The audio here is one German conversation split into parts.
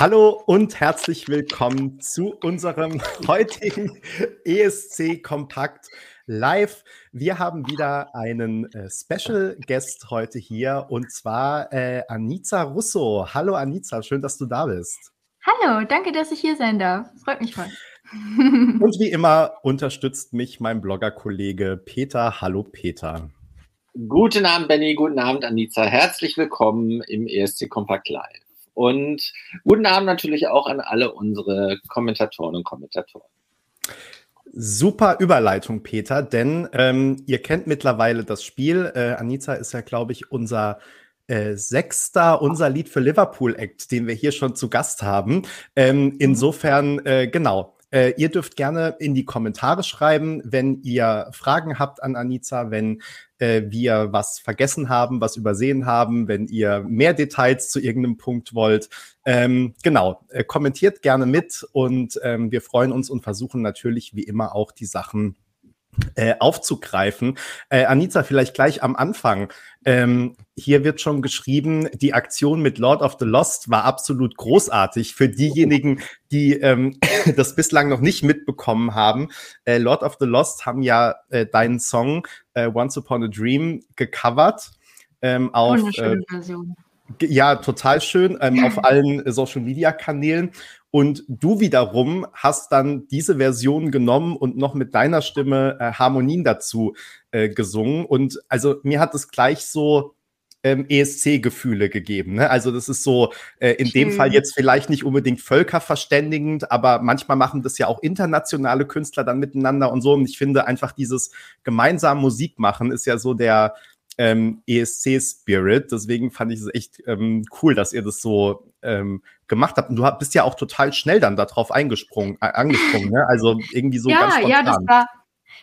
Hallo und herzlich willkommen zu unserem heutigen ESC Kompakt Live. Wir haben wieder einen äh, Special Guest heute hier und zwar äh, Anica Russo. Hallo Anica, schön, dass du da bist. Hallo, danke, dass ich hier sein darf. Freut mich voll. und wie immer unterstützt mich mein Blogger-Kollege Peter. Hallo Peter. Guten Abend, Benny. Guten Abend, Anica. Herzlich willkommen im ESC Kompakt Live. Und guten Abend natürlich auch an alle unsere Kommentatoren und Kommentatoren. Super Überleitung, Peter, denn ähm, ihr kennt mittlerweile das Spiel. Äh, Anita ist ja, glaube ich, unser äh, sechster, unser Lied für Liverpool Act, den wir hier schon zu Gast haben. Ähm, insofern, äh, genau. Äh, ihr dürft gerne in die Kommentare schreiben, wenn ihr Fragen habt an Anita, wenn äh, wir was vergessen haben, was übersehen haben, wenn ihr mehr Details zu irgendeinem Punkt wollt. Ähm, genau, äh, kommentiert gerne mit und ähm, wir freuen uns und versuchen natürlich wie immer auch die Sachen äh, aufzugreifen. Äh, Anita, vielleicht gleich am Anfang. Ähm, hier wird schon geschrieben, die Aktion mit Lord of the Lost war absolut großartig. Für diejenigen, die ähm, das bislang noch nicht mitbekommen haben, äh, Lord of the Lost haben ja äh, deinen Song äh, Once Upon a Dream gecovert. Ähm, auf, äh, Version. Ja, total schön. Ähm, auf allen Social Media Kanälen. Und du wiederum hast dann diese Version genommen und noch mit deiner Stimme äh, Harmonien dazu äh, gesungen. Und also mir hat es gleich so ähm, ESC-Gefühle gegeben. Ne? Also das ist so äh, in Schön. dem Fall jetzt vielleicht nicht unbedingt völkerverständigend, aber manchmal machen das ja auch internationale Künstler dann miteinander und so. Und ich finde einfach dieses gemeinsam Musik machen ist ja so der ähm, ESC-Spirit. Deswegen fand ich es echt ähm, cool, dass ihr das so ähm, gemacht habt. Und du bist ja auch total schnell dann darauf eingesprungen, äh, angesprungen. Ne? Also irgendwie so ja, ganz spontan. Ja, das war,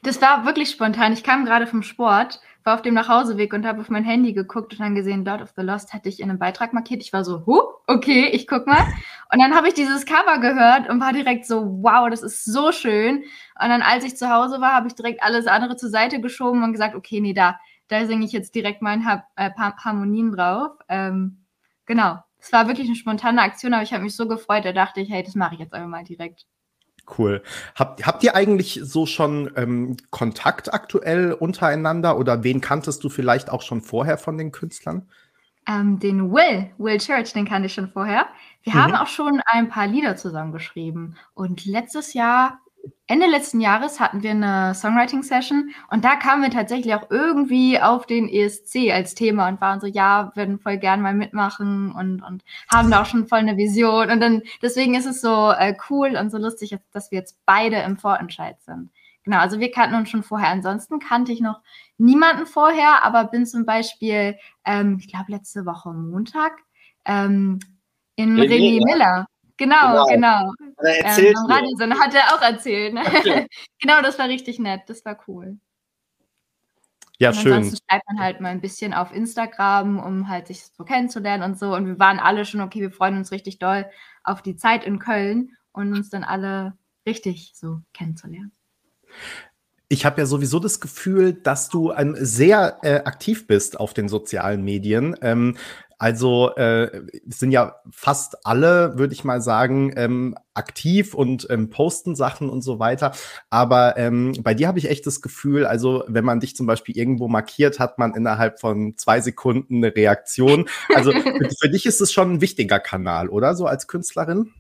das war wirklich spontan. Ich kam gerade vom Sport, war auf dem Nachhauseweg und habe auf mein Handy geguckt und dann gesehen, Lord of the Lost hatte ich in einem Beitrag markiert. Ich war so, huh, okay, ich guck mal. Und dann habe ich dieses Cover gehört und war direkt so, wow, das ist so schön. Und dann, als ich zu Hause war, habe ich direkt alles andere zur Seite geschoben und gesagt, okay, nee, da, da singe ich jetzt direkt mein ha äh, Harmonien drauf. Ähm, genau. Es war wirklich eine spontane Aktion, aber ich habe mich so gefreut, da dachte ich, hey, das mache ich jetzt einfach mal direkt. Cool. Habt, habt ihr eigentlich so schon ähm, Kontakt aktuell untereinander oder wen kanntest du vielleicht auch schon vorher von den Künstlern? Ähm, den Will, Will Church, den kannte ich schon vorher. Wir mhm. haben auch schon ein paar Lieder zusammengeschrieben. Und letztes Jahr Ende letzten Jahres hatten wir eine Songwriting-Session und da kamen wir tatsächlich auch irgendwie auf den ESC als Thema und waren so, ja, würden voll gern mal mitmachen und, und haben da auch schon voll eine Vision. Und dann deswegen ist es so äh, cool und so lustig, dass wir jetzt beide im Vorentscheid sind. Genau, also wir kannten uns schon vorher. Ansonsten kannte ich noch niemanden vorher, aber bin zum Beispiel, ähm, ich glaube, letzte Woche Montag ähm, in René Miller Genau, genau. genau. Er erzählt ähm, hat er auch erzählt. Ne? Okay. genau, das war richtig nett. Das war cool. Ja, und schön. Ansonsten schreibt man halt mal ein bisschen auf Instagram, um halt sich so kennenzulernen und so. Und wir waren alle schon, okay, wir freuen uns richtig doll auf die Zeit in Köln und uns dann alle richtig so kennenzulernen. Ich habe ja sowieso das Gefühl, dass du ähm, sehr äh, aktiv bist auf den sozialen Medien. Ähm, also äh, sind ja fast alle, würde ich mal sagen, ähm, aktiv und ähm, posten Sachen und so weiter. Aber ähm, bei dir habe ich echt das Gefühl, also wenn man dich zum Beispiel irgendwo markiert, hat man innerhalb von zwei Sekunden eine Reaktion. Also für, für dich ist es schon ein wichtiger Kanal, oder so als Künstlerin?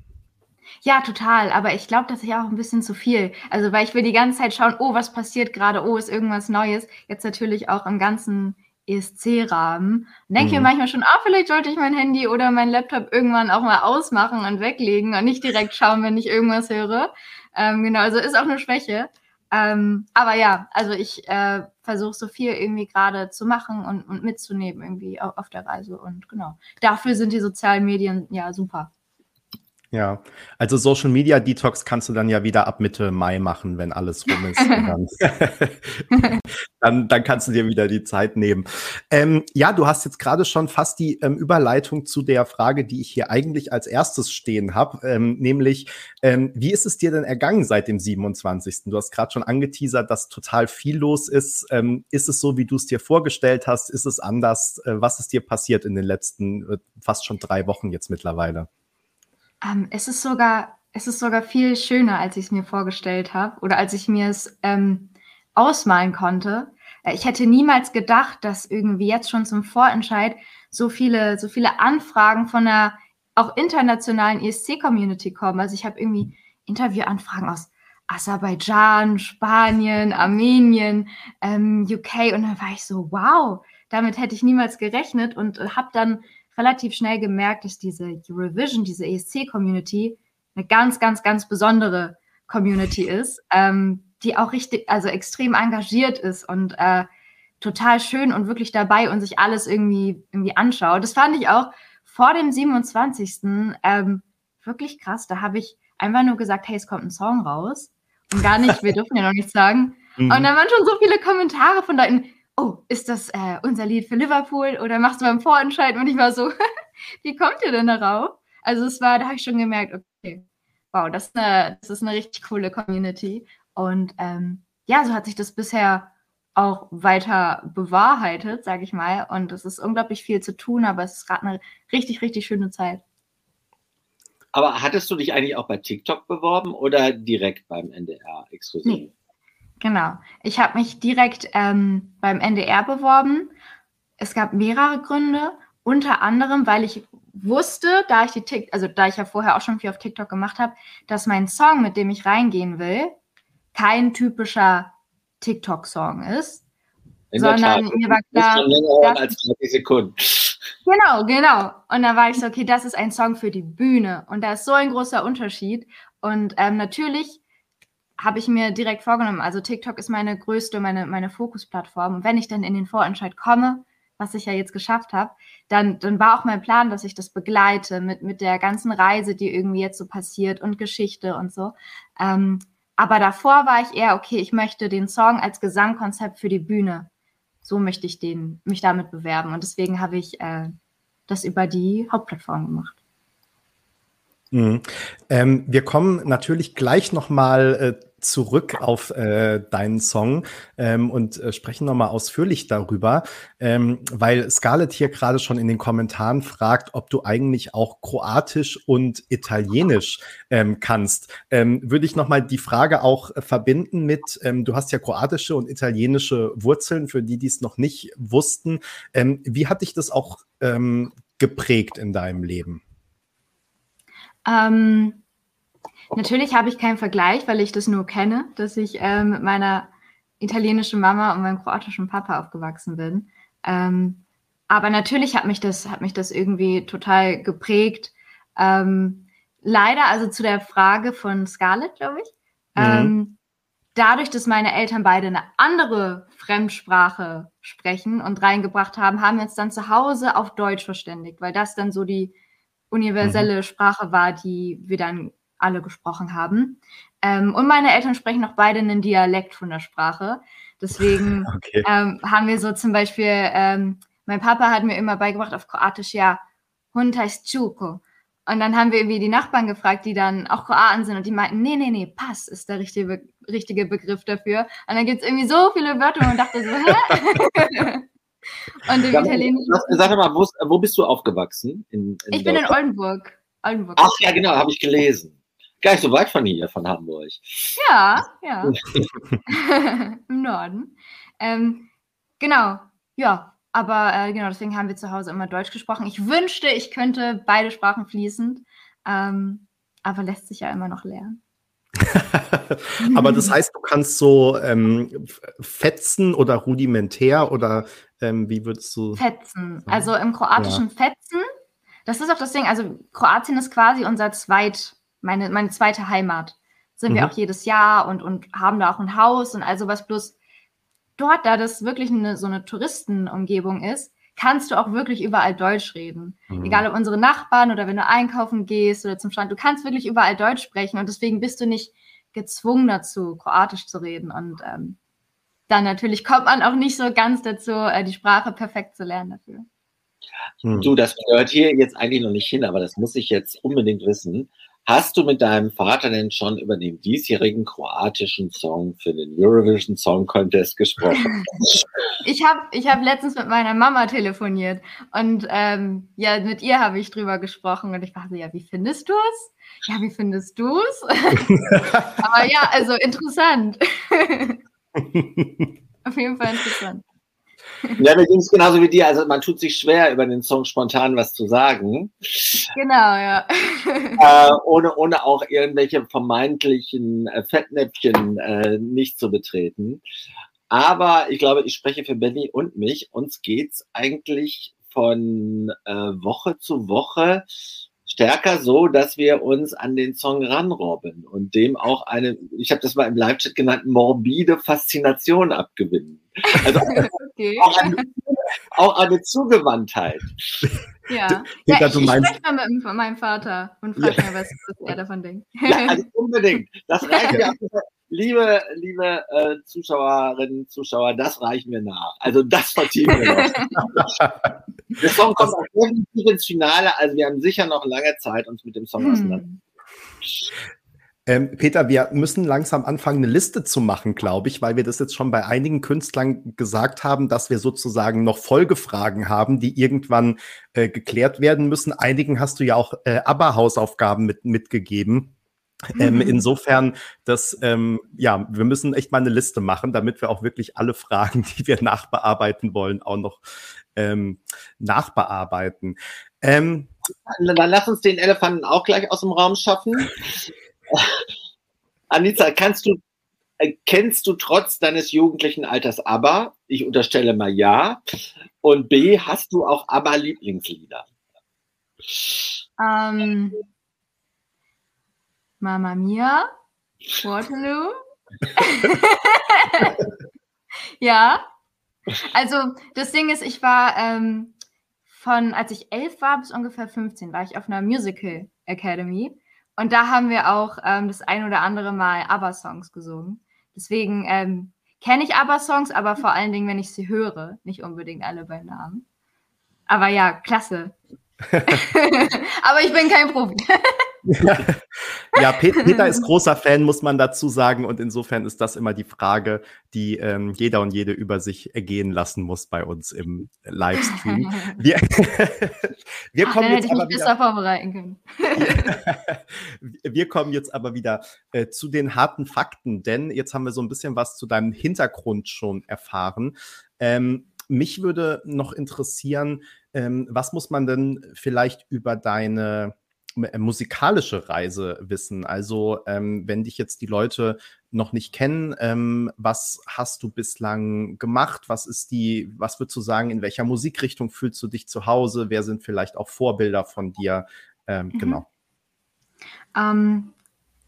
Ja, total. Aber ich glaube, das ist ja auch ein bisschen zu viel. Also, weil ich will die ganze Zeit schauen, oh, was passiert gerade, oh, ist irgendwas Neues. Jetzt natürlich auch im ganzen ESC-Rahmen. Denke mhm. mir manchmal schon, ah, vielleicht sollte ich mein Handy oder mein Laptop irgendwann auch mal ausmachen und weglegen und nicht direkt schauen, wenn ich irgendwas höre. Ähm, genau, also ist auch eine Schwäche. Ähm, aber ja, also ich äh, versuche so viel irgendwie gerade zu machen und, und mitzunehmen irgendwie auf, auf der Reise. Und genau, dafür sind die sozialen Medien ja super. Ja, also Social Media Detox kannst du dann ja wieder ab Mitte Mai machen, wenn alles rum ist. Dann, dann, dann, kannst du dir wieder die Zeit nehmen. Ähm, ja, du hast jetzt gerade schon fast die ähm, Überleitung zu der Frage, die ich hier eigentlich als erstes stehen habe, ähm, nämlich, ähm, wie ist es dir denn ergangen seit dem 27.? Du hast gerade schon angeteasert, dass total viel los ist. Ähm, ist es so, wie du es dir vorgestellt hast? Ist es anders? Äh, was ist dir passiert in den letzten äh, fast schon drei Wochen jetzt mittlerweile? Ähm, es ist sogar, es ist sogar viel schöner, als ich es mir vorgestellt habe oder als ich mir es ähm, ausmalen konnte. Äh, ich hätte niemals gedacht, dass irgendwie jetzt schon zum Vorentscheid so viele, so viele Anfragen von der auch internationalen ESC-Community kommen. Also ich habe irgendwie Interviewanfragen aus Aserbaidschan, Spanien, Armenien, ähm, UK und dann war ich so, wow, damit hätte ich niemals gerechnet und äh, habe dann relativ schnell gemerkt, dass diese Eurovision, diese ESC-Community eine ganz, ganz, ganz besondere Community ist, ähm, die auch richtig, also extrem engagiert ist und äh, total schön und wirklich dabei und sich alles irgendwie, irgendwie anschaut. Das fand ich auch vor dem 27. Ähm, wirklich krass. Da habe ich einfach nur gesagt, hey, es kommt ein Song raus. Und gar nicht, wir dürfen ja noch nichts sagen. Mhm. Und dann waren schon so viele Kommentare von Leuten, oh, ist das äh, unser Lied für Liverpool oder machst du beim Vorentscheiden? Und ich war so, wie kommt ihr denn darauf? Also es war, da habe ich schon gemerkt, okay, wow, das ist eine, das ist eine richtig coole Community. Und ähm, ja, so hat sich das bisher auch weiter bewahrheitet, sage ich mal. Und es ist unglaublich viel zu tun, aber es ist gerade eine richtig, richtig schöne Zeit. Aber hattest du dich eigentlich auch bei TikTok beworben oder direkt beim NDR exklusiv? Nee. Genau. Ich habe mich direkt ähm, beim NDR beworben. Es gab mehrere Gründe, unter anderem, weil ich wusste, da ich die Tik also da ich ja vorher auch schon viel auf TikTok gemacht habe, dass mein Song, mit dem ich reingehen will, kein typischer TikTok-Song ist, In sondern mir war klar, länger als 30 Sekunden. Genau, genau. Und da war ich so, okay, das ist ein Song für die Bühne. Und da ist so ein großer Unterschied. Und ähm, natürlich habe ich mir direkt vorgenommen, also TikTok ist meine größte, meine, meine Fokusplattform. Und wenn ich dann in den Vorentscheid komme, was ich ja jetzt geschafft habe, dann, dann war auch mein Plan, dass ich das begleite mit, mit der ganzen Reise, die irgendwie jetzt so passiert und Geschichte und so. Ähm, aber davor war ich eher, okay, ich möchte den Song als Gesangkonzept für die Bühne. So möchte ich den, mich damit bewerben. Und deswegen habe ich äh, das über die Hauptplattform gemacht. Mhm. Ähm, wir kommen natürlich gleich nochmal äh, zurück auf äh, deinen Song ähm, und äh, sprechen nochmal ausführlich darüber, ähm, weil Scarlett hier gerade schon in den Kommentaren fragt, ob du eigentlich auch Kroatisch und Italienisch ähm, kannst. Ähm, würde ich nochmal die Frage auch äh, verbinden mit, ähm, du hast ja kroatische und italienische Wurzeln, für die, die es noch nicht wussten. Ähm, wie hat dich das auch geprägt in deinem Leben? Ähm, Natürlich habe ich keinen Vergleich, weil ich das nur kenne, dass ich äh, mit meiner italienischen Mama und meinem kroatischen Papa aufgewachsen bin. Ähm, aber natürlich hat mich das, hat mich das irgendwie total geprägt. Ähm, leider, also zu der Frage von Scarlett, glaube ich. Mhm. Ähm, dadurch, dass meine Eltern beide eine andere Fremdsprache sprechen und reingebracht haben, haben wir uns dann zu Hause auf Deutsch verständigt, weil das dann so die universelle mhm. Sprache war, die wir dann alle gesprochen haben. Ähm, und meine Eltern sprechen auch beide einen Dialekt von der Sprache. Deswegen okay. ähm, haben wir so zum Beispiel, ähm, mein Papa hat mir immer beigebracht auf Kroatisch, ja, Hund heißt Chuko. Und dann haben wir irgendwie die Nachbarn gefragt, die dann auch Kroaten sind und die meinten, nee, nee, nee, Pass ist der richtige, Be richtige Begriff dafür. Und dann gibt es irgendwie so viele Wörter und man dachte so, hä? und im Italienischen. Sag mal, wo, wo, bist du aufgewachsen? In, in ich bin in Oldenburg. Oldenburg. Ach ja, genau, habe ich gelesen. Gar nicht so weit von hier, von Hamburg. Ja, ja. Im Norden. Ähm, genau, ja. Aber äh, genau, deswegen haben wir zu Hause immer Deutsch gesprochen. Ich wünschte, ich könnte beide Sprachen fließend, ähm, aber lässt sich ja immer noch lernen. aber das heißt, du kannst so ähm, fetzen oder rudimentär oder ähm, wie würdest du. Fetzen. Also im kroatischen ja. Fetzen. Das ist auch das Ding. Also Kroatien ist quasi unser zweit meine, meine zweite Heimat. Sind mhm. wir auch jedes Jahr und, und haben da auch ein Haus und all sowas. Bloß dort, da das wirklich eine, so eine Touristenumgebung ist, kannst du auch wirklich überall Deutsch reden. Mhm. Egal ob unsere Nachbarn oder wenn du einkaufen gehst oder zum Strand, du kannst wirklich überall Deutsch sprechen und deswegen bist du nicht gezwungen dazu, Kroatisch zu reden. Und ähm, dann natürlich kommt man auch nicht so ganz dazu, äh, die Sprache perfekt zu lernen dafür. Mhm. Du, das gehört hier jetzt eigentlich noch nicht hin, aber das muss ich jetzt unbedingt wissen. Hast du mit deinem Vater denn schon über den diesjährigen kroatischen Song für den Eurovision Song Contest gesprochen? ich habe ich hab letztens mit meiner Mama telefoniert und ähm, ja, mit ihr habe ich drüber gesprochen und ich war so, ja, wie findest du es? Ja, wie findest du es? Aber ja, also interessant. Auf jeden Fall interessant. Ja, mir ging es genauso wie dir. Also man tut sich schwer, über den Song spontan was zu sagen. Genau, ja. Äh, ohne, ohne auch irgendwelche vermeintlichen äh, Fettnäpfchen äh, nicht zu betreten. Aber ich glaube, ich spreche für Benny und mich. Uns geht es eigentlich von äh, Woche zu Woche stärker so, dass wir uns an den Song ranrobben und dem auch eine, ich habe das mal im Live-Chat genannt, morbide Faszination abgewinnen. Also okay. auch, eine, auch, eine, Zugewandtheit. Ja, ja ich, ich spreche mal mit meinem Vater und frage ja. mal, was, was, er davon denkt. Ja, also unbedingt. Das reicht mir liebe, liebe äh, Zuschauerinnen, Zuschauer, das reichen wir nach. Also das vertiefen wir noch. Der Song kommt auch definitiv ins Finale, also wir haben sicher noch lange Zeit, uns mit dem Song hm. Ähm, Peter, wir müssen langsam anfangen, eine Liste zu machen, glaube ich, weil wir das jetzt schon bei einigen Künstlern gesagt haben, dass wir sozusagen noch Folgefragen haben, die irgendwann äh, geklärt werden müssen. Einigen hast du ja auch äh, Aber-Hausaufgaben mit, mitgegeben. Ähm, mhm. insofern, dass ähm, ja, wir müssen echt mal eine Liste machen, damit wir auch wirklich alle Fragen, die wir nachbearbeiten wollen, auch noch ähm, nachbearbeiten. Ähm, Dann lass uns den Elefanten auch gleich aus dem Raum schaffen. Anita, kannst du, äh, kennst du trotz deines jugendlichen Alters ABBA? Ich unterstelle mal ja. Und B, hast du auch ABBA-Lieblingslieder? Ähm, Mama Mia, Waterloo. ja, also das Ding ist, ich war ähm, von, als ich elf war bis ungefähr 15, war ich auf einer Musical Academy. Und da haben wir auch ähm, das ein oder andere Mal ABBA-Songs gesungen. Deswegen ähm, kenne ich ABBA-Songs, aber vor allen Dingen, wenn ich sie höre, nicht unbedingt alle bei Namen. Aber ja, klasse. aber ich bin kein Profi. ja, Peter ist großer Fan, muss man dazu sagen. Und insofern ist das immer die Frage, die ähm, jeder und jede über sich ergehen lassen muss bei uns im Livestream. Wir, wir kommen Ach, jetzt aber wieder, vorbereiten können. wir kommen jetzt aber wieder äh, zu den harten Fakten, denn jetzt haben wir so ein bisschen was zu deinem Hintergrund schon erfahren. Ähm, mich würde noch interessieren, ähm, was muss man denn vielleicht über deine äh, musikalische Reise wissen. Also, ähm, wenn dich jetzt die Leute noch nicht kennen, ähm, was hast du bislang gemacht? Was ist die, was würdest du sagen, in welcher Musikrichtung fühlst du dich zu Hause? Wer sind vielleicht auch Vorbilder von dir? Ähm, mhm. Genau. Ähm,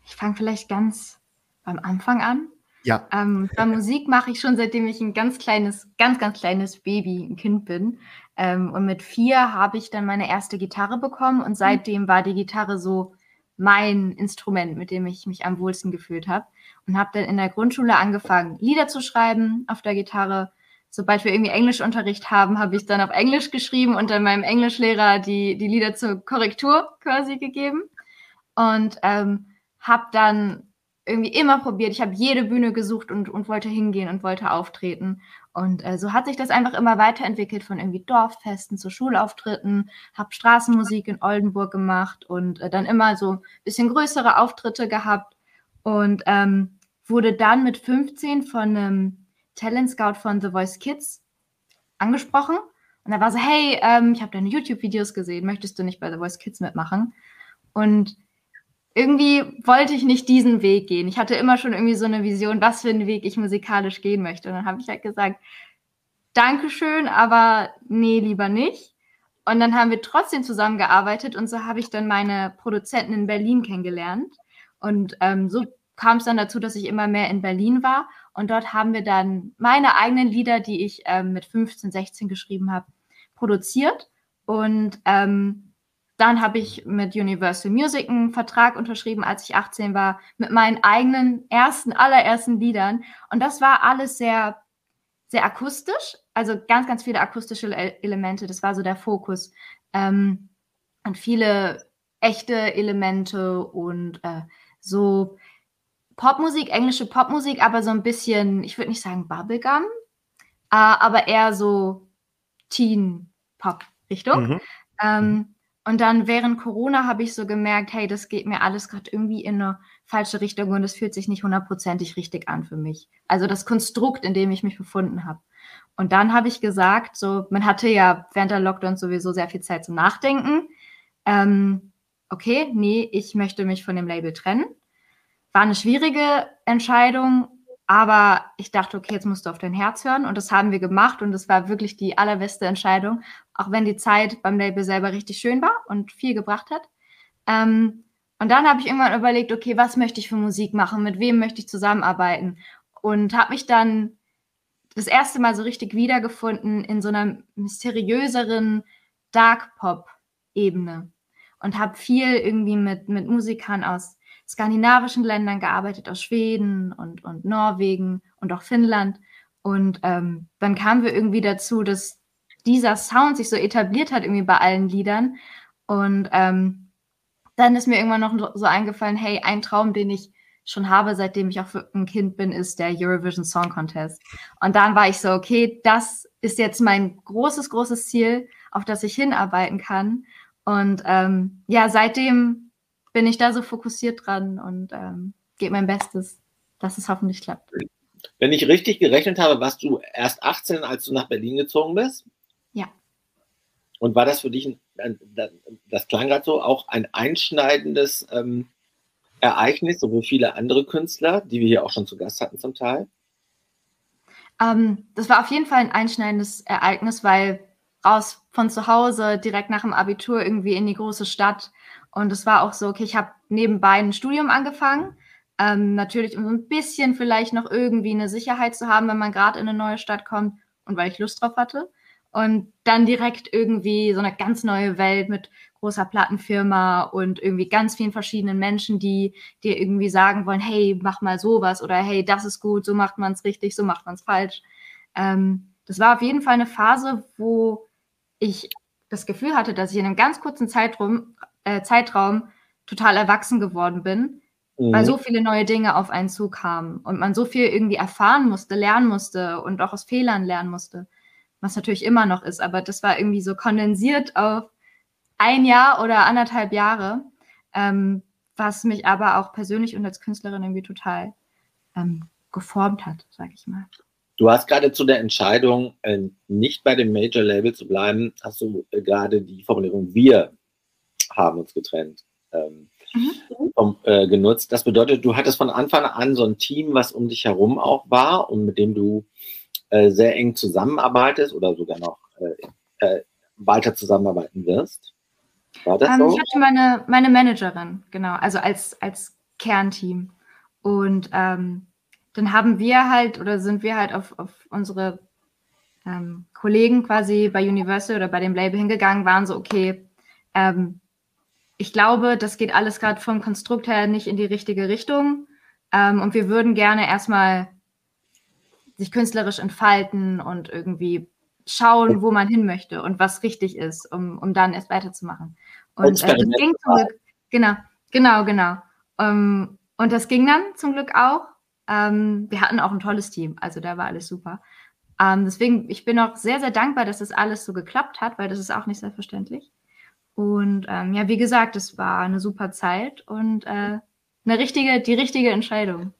ich fange vielleicht ganz beim Anfang an. Ja. Ähm, bei Musik mache ich schon seitdem ich ein ganz kleines, ganz, ganz kleines Baby, ein Kind bin. Ähm, und mit vier habe ich dann meine erste Gitarre bekommen und mhm. seitdem war die Gitarre so mein Instrument, mit dem ich mich am wohlsten gefühlt habe. Und habe dann in der Grundschule angefangen, Lieder zu schreiben auf der Gitarre. Sobald wir irgendwie Englischunterricht haben, habe ich dann auf Englisch geschrieben und dann meinem Englischlehrer die, die Lieder zur Korrektur quasi gegeben. Und ähm, habe dann irgendwie immer probiert. Ich habe jede Bühne gesucht und, und wollte hingehen und wollte auftreten. Und äh, so hat sich das einfach immer weiterentwickelt von irgendwie Dorffesten zu Schulauftritten, habe Straßenmusik in Oldenburg gemacht und äh, dann immer so ein bisschen größere Auftritte gehabt und ähm, wurde dann mit 15 von einem Talent Scout von The Voice Kids angesprochen. Und er war so, hey, ähm, ich habe deine YouTube-Videos gesehen, möchtest du nicht bei The Voice Kids mitmachen? Und irgendwie wollte ich nicht diesen Weg gehen. Ich hatte immer schon irgendwie so eine Vision, was für einen Weg ich musikalisch gehen möchte. Und dann habe ich halt gesagt, Dankeschön, aber nee, lieber nicht. Und dann haben wir trotzdem zusammengearbeitet und so habe ich dann meine Produzenten in Berlin kennengelernt. Und ähm, so kam es dann dazu, dass ich immer mehr in Berlin war. Und dort haben wir dann meine eigenen Lieder, die ich ähm, mit 15, 16 geschrieben habe, produziert. Und ähm, dann habe ich mit Universal Music einen Vertrag unterschrieben, als ich 18 war, mit meinen eigenen ersten, allerersten Liedern. Und das war alles sehr, sehr akustisch, also ganz, ganz viele akustische Elemente. Das war so der Fokus. Ähm, und viele echte Elemente und äh, so Popmusik, englische Popmusik, aber so ein bisschen, ich würde nicht sagen Bubblegum, äh, aber eher so Teen-Pop-Richtung. Mhm. Ähm, und dann während Corona habe ich so gemerkt, hey, das geht mir alles gerade irgendwie in eine falsche Richtung und es fühlt sich nicht hundertprozentig richtig an für mich. Also das Konstrukt, in dem ich mich befunden habe. Und dann habe ich gesagt, so, man hatte ja während der Lockdown sowieso sehr viel Zeit zum Nachdenken. Ähm, okay, nee, ich möchte mich von dem Label trennen. War eine schwierige Entscheidung, aber ich dachte, okay, jetzt musst du auf dein Herz hören. Und das haben wir gemacht. Und das war wirklich die allerbeste Entscheidung, auch wenn die Zeit beim Label selber richtig schön war und viel gebracht hat. Ähm, und dann habe ich irgendwann überlegt, okay, was möchte ich für Musik machen? Mit wem möchte ich zusammenarbeiten? Und habe mich dann das erste Mal so richtig wiedergefunden in so einer mysteriöseren Dark Pop-Ebene. Und habe viel irgendwie mit, mit Musikern aus skandinavischen Ländern gearbeitet, aus Schweden und, und Norwegen und auch Finnland. Und ähm, dann kamen wir irgendwie dazu, dass dieser Sound sich so etabliert hat, irgendwie bei allen Liedern. Und ähm, dann ist mir irgendwann noch so eingefallen, hey, ein Traum, den ich schon habe, seitdem ich auch ein Kind bin, ist der Eurovision Song Contest. Und dann war ich so, okay, das ist jetzt mein großes, großes Ziel, auf das ich hinarbeiten kann. Und ähm, ja, seitdem bin ich da so fokussiert dran und ähm, gebe mein Bestes, dass es hoffentlich klappt. Wenn ich richtig gerechnet habe, warst du erst 18, als du nach Berlin gezogen bist? Und war das für dich, ein, das klang gerade so, auch ein einschneidendes ähm, Ereignis, so wie viele andere Künstler, die wir hier auch schon zu Gast hatten zum Teil? Ähm, das war auf jeden Fall ein einschneidendes Ereignis, weil raus von zu Hause direkt nach dem Abitur irgendwie in die große Stadt und es war auch so, okay, ich habe nebenbei ein Studium angefangen. Ähm, natürlich, um so ein bisschen vielleicht noch irgendwie eine Sicherheit zu haben, wenn man gerade in eine neue Stadt kommt und weil ich Lust drauf hatte. Und dann direkt irgendwie so eine ganz neue Welt mit großer Plattenfirma und irgendwie ganz vielen verschiedenen Menschen, die dir irgendwie sagen wollen, hey, mach mal sowas oder hey, das ist gut, so macht man es richtig, so macht man es falsch. Ähm, das war auf jeden Fall eine Phase, wo ich das Gefühl hatte, dass ich in einem ganz kurzen Zeitraum, äh, Zeitraum total erwachsen geworden bin, mhm. weil so viele neue Dinge auf einen zukamen und man so viel irgendwie erfahren musste, lernen musste und auch aus Fehlern lernen musste, was natürlich immer noch ist, aber das war irgendwie so kondensiert auf ein Jahr oder anderthalb Jahre, ähm, was mich aber auch persönlich und als Künstlerin irgendwie total ähm, geformt hat, sage ich mal. Du hast gerade zu der Entscheidung, äh, nicht bei dem Major Label zu bleiben, hast du äh, gerade die Formulierung wir haben uns getrennt ähm, mhm. vom, äh, genutzt. Das bedeutet, du hattest von Anfang an so ein Team, was um dich herum auch war und mit dem du äh, sehr eng zusammenarbeitest oder sogar noch äh, äh weiter zusammenarbeiten wirst. War das ähm, so? Ich hatte meine, meine Managerin, genau, also als, als Kernteam. Und ähm, dann haben wir halt oder sind wir halt auf, auf unsere ähm, Kollegen quasi bei Universal oder bei dem Label hingegangen, waren so, okay, ähm, ich glaube, das geht alles gerade vom Konstrukt her nicht in die richtige Richtung. Ähm, und wir würden gerne erstmal sich künstlerisch entfalten und irgendwie schauen, wo man hin möchte und was richtig ist, um, um dann erst weiterzumachen. Und äh, das ging zum Glück, genau, genau, genau. Um, ähm, und das ging dann zum Glück auch. Ähm, wir hatten auch ein tolles Team, also da war alles super. Ähm, deswegen, ich bin auch sehr, sehr dankbar, dass das alles so geklappt hat, weil das ist auch nicht selbstverständlich. Und ja, wie gesagt, es war eine super Zeit und äh, eine richtige, die richtige Entscheidung.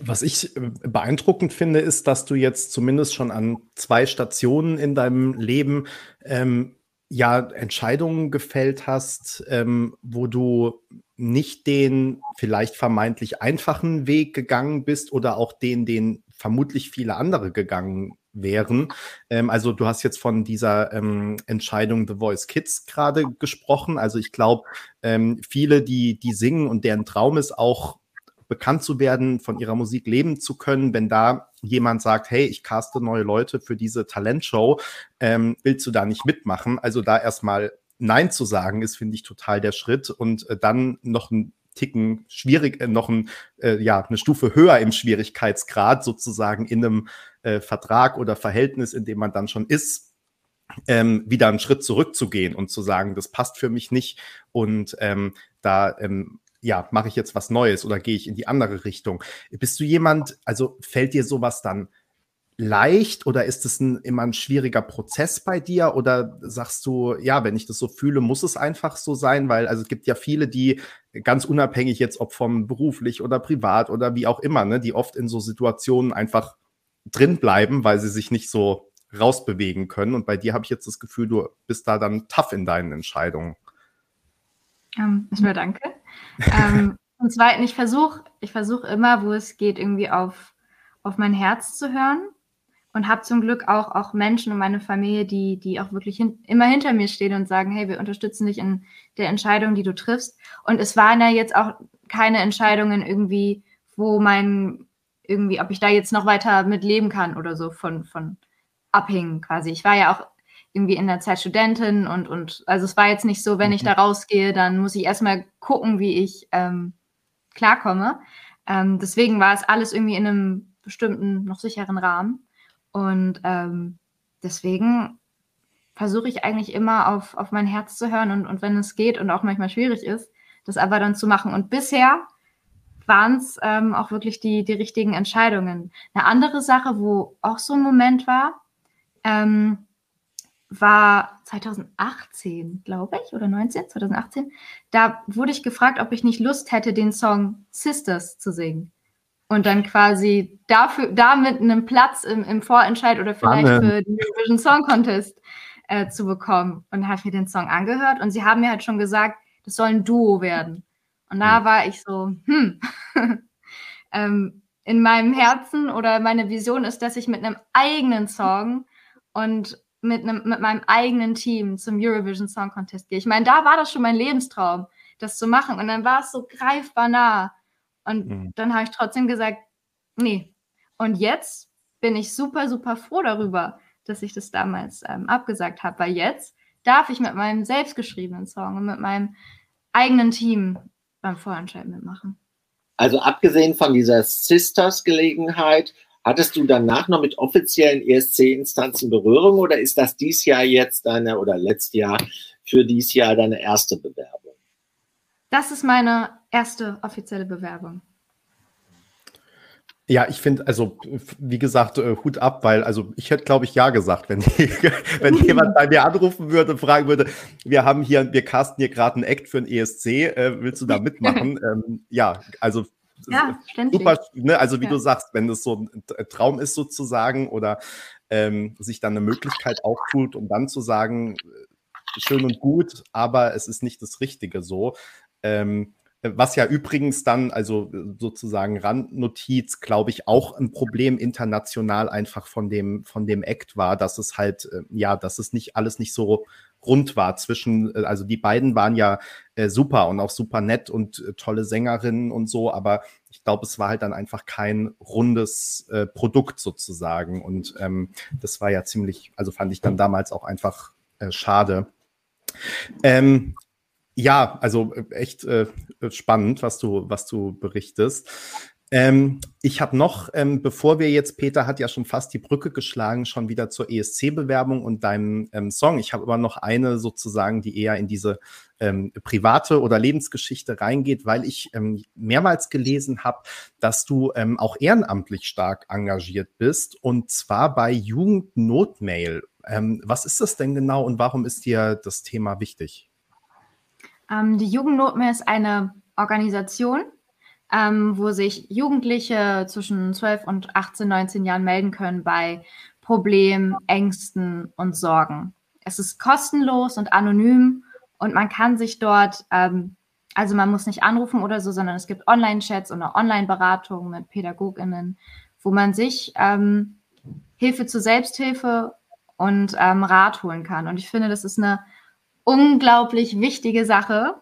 Was ich äh, beeindruckend finde, ist, dass du jetzt zumindest schon an zwei Stationen in deinem Leben ähm, ja Entscheidungen gefällt hast, ähm, wo du nicht den vielleicht vermeintlich einfachen Weg gegangen bist oder auch den, den vermutlich viele andere gegangen wären. Ähm, also du hast jetzt von dieser ähm, Entscheidung The Voice Kids gerade gesprochen. Also ich glaube, ähm, viele, die, die singen und deren Traum ist auch bekannt zu werden, von ihrer Musik leben zu können, wenn da jemand sagt, hey, ich caste neue Leute für diese Talentshow, ähm, willst du da nicht mitmachen? Also da erstmal Nein zu sagen, ist, finde ich, total der Schritt und äh, dann noch ein Ticken schwierig, äh, noch ein, äh, ja, eine Stufe höher im Schwierigkeitsgrad sozusagen in einem äh, Vertrag oder Verhältnis, in dem man dann schon ist, ähm, wieder einen Schritt zurückzugehen und zu sagen, das passt für mich nicht und ähm, da ähm, ja, mache ich jetzt was Neues oder gehe ich in die andere Richtung? Bist du jemand, also fällt dir sowas dann leicht oder ist es ein, immer ein schwieriger Prozess bei dir oder sagst du, ja, wenn ich das so fühle, muss es einfach so sein, weil also es gibt ja viele, die ganz unabhängig jetzt, ob vom beruflich oder privat oder wie auch immer, ne, die oft in so Situationen einfach drin bleiben, weil sie sich nicht so rausbewegen können. Und bei dir habe ich jetzt das Gefühl, du bist da dann tough in deinen Entscheidungen. Ähm, erstmal danke. ähm, und zweitens, ich versuche ich versuch immer, wo es geht, irgendwie auf, auf mein Herz zu hören und habe zum Glück auch, auch Menschen und meine Familie, die, die auch wirklich hin, immer hinter mir stehen und sagen, hey, wir unterstützen dich in der Entscheidung, die du triffst. Und es waren ja jetzt auch keine Entscheidungen irgendwie, wo mein, irgendwie, ob ich da jetzt noch weiter mit leben kann oder so von, von abhängen quasi. Ich war ja auch irgendwie in der Zeit Studentin und, und also es war jetzt nicht so, wenn mhm. ich da rausgehe, dann muss ich erstmal gucken, wie ich ähm, klarkomme. Ähm, deswegen war es alles irgendwie in einem bestimmten, noch sicheren Rahmen. Und ähm, deswegen versuche ich eigentlich immer auf, auf mein Herz zu hören und, und wenn es geht und auch manchmal schwierig ist, das aber dann zu machen. Und bisher waren es ähm, auch wirklich die, die richtigen Entscheidungen. Eine andere Sache, wo auch so ein Moment war, ähm, war 2018, glaube ich, oder 19, 2018. Da wurde ich gefragt, ob ich nicht Lust hätte, den Song Sisters zu singen und dann quasi dafür, damit einen Platz im, im Vorentscheid oder vielleicht Spannend. für den Eurovision Song Contest äh, zu bekommen. Und habe mir den Song angehört und sie haben mir halt schon gesagt, das soll ein Duo werden. Und da mhm. war ich so, hm, ähm, in meinem Herzen oder meine Vision ist, dass ich mit einem eigenen Song und mit, einem, mit meinem eigenen Team zum Eurovision Song Contest gehe. Ich meine, da war das schon mein Lebenstraum, das zu machen. Und dann war es so greifbar nah. Und mhm. dann habe ich trotzdem gesagt, nee. Und jetzt bin ich super, super froh darüber, dass ich das damals ähm, abgesagt habe, weil jetzt darf ich mit meinem selbstgeschriebenen Song und mit meinem eigenen Team beim Vorentscheid mitmachen. Also abgesehen von dieser Sisters-Gelegenheit, hattest du danach noch mit offiziellen ESC-Instanzen Berührung oder ist das dies Jahr jetzt deine oder letztes Jahr für dieses Jahr deine erste Bewerbung? Das ist meine erste offizielle Bewerbung. Ja, ich finde, also wie gesagt, äh, Hut ab, weil also ich hätte, glaube ich, ja gesagt, wenn, wenn jemand bei mir anrufen würde und fragen würde, wir haben hier, wir casten hier gerade einen Act für ein ESC, äh, willst du da mitmachen? ähm, ja, also ja, super, ne? also wie ja. du sagst, wenn das so ein Traum ist sozusagen oder ähm, sich dann eine Möglichkeit auftut, um dann zu sagen, äh, schön und gut, aber es ist nicht das Richtige so, ähm, was ja übrigens dann, also sozusagen Randnotiz, glaube ich, auch ein Problem international einfach von dem, von dem Act war, dass es halt, äh, ja, dass es nicht alles nicht so rund war zwischen, äh, also die beiden waren ja äh, super und auch super nett und äh, tolle Sängerinnen und so, aber ich glaube, es war halt dann einfach kein rundes äh, Produkt sozusagen. Und ähm, das war ja ziemlich, also fand ich dann damals auch einfach äh, schade. Ähm, ja, also äh, echt äh, spannend, was du, was du berichtest. Ähm, ich habe noch, ähm, bevor wir jetzt, Peter hat ja schon fast die Brücke geschlagen, schon wieder zur ESC-Bewerbung und deinem ähm, Song. Ich habe aber noch eine sozusagen, die eher in diese ähm, private oder Lebensgeschichte reingeht, weil ich ähm, mehrmals gelesen habe, dass du ähm, auch ehrenamtlich stark engagiert bist und zwar bei Jugendnotmail. was ist das denn genau und warum ist dir das Thema wichtig? Die Jugendnotmehr ist eine Organisation, ähm, wo sich Jugendliche zwischen 12 und 18, 19 Jahren melden können bei Problemen, Ängsten und Sorgen. Es ist kostenlos und anonym und man kann sich dort, ähm, also man muss nicht anrufen oder so, sondern es gibt Online-Chats und eine Online-Beratung mit PädagogInnen, wo man sich ähm, Hilfe zur Selbsthilfe und ähm, Rat holen kann. Und ich finde, das ist eine unglaublich wichtige Sache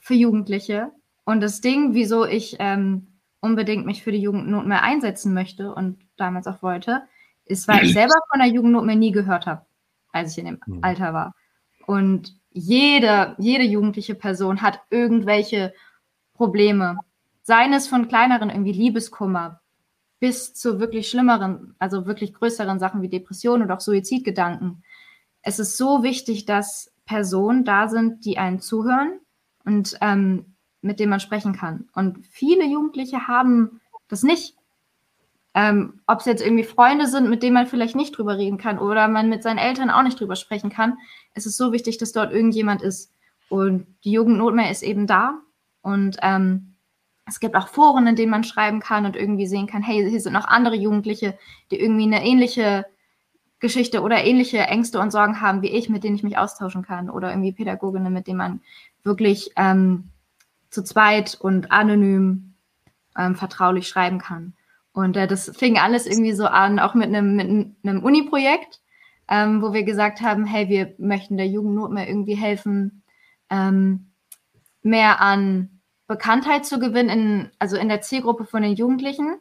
für Jugendliche. Und das Ding, wieso ich ähm, unbedingt mich für die Jugendnotmehr einsetzen möchte und damals auch wollte, ist, weil ich selber von der Jugendnotmehr nie gehört habe, als ich in dem mhm. Alter war. Und jede, jede jugendliche Person hat irgendwelche Probleme. Seien es von kleineren, irgendwie Liebeskummer, bis zu wirklich schlimmeren, also wirklich größeren Sachen wie Depressionen oder auch Suizidgedanken es ist so wichtig, dass Personen da sind, die einen zuhören und ähm, mit denen man sprechen kann. Und viele Jugendliche haben das nicht. Ähm, Ob es jetzt irgendwie Freunde sind, mit denen man vielleicht nicht drüber reden kann oder man mit seinen Eltern auch nicht drüber sprechen kann. Es ist so wichtig, dass dort irgendjemand ist. Und die Jugendnotmehr ist eben da. Und ähm, es gibt auch Foren, in denen man schreiben kann und irgendwie sehen kann, hey, hier sind noch andere Jugendliche, die irgendwie eine ähnliche Geschichte oder ähnliche Ängste und Sorgen haben wie ich, mit denen ich mich austauschen kann. Oder irgendwie Pädagoginnen, mit denen man wirklich ähm, zu zweit und anonym ähm, vertraulich schreiben kann. Und äh, das fing alles irgendwie so an, auch mit einem, mit einem Uni-Projekt, ähm, wo wir gesagt haben, hey, wir möchten der Jugend mehr irgendwie helfen, ähm, mehr an Bekanntheit zu gewinnen, in, also in der Zielgruppe von den Jugendlichen.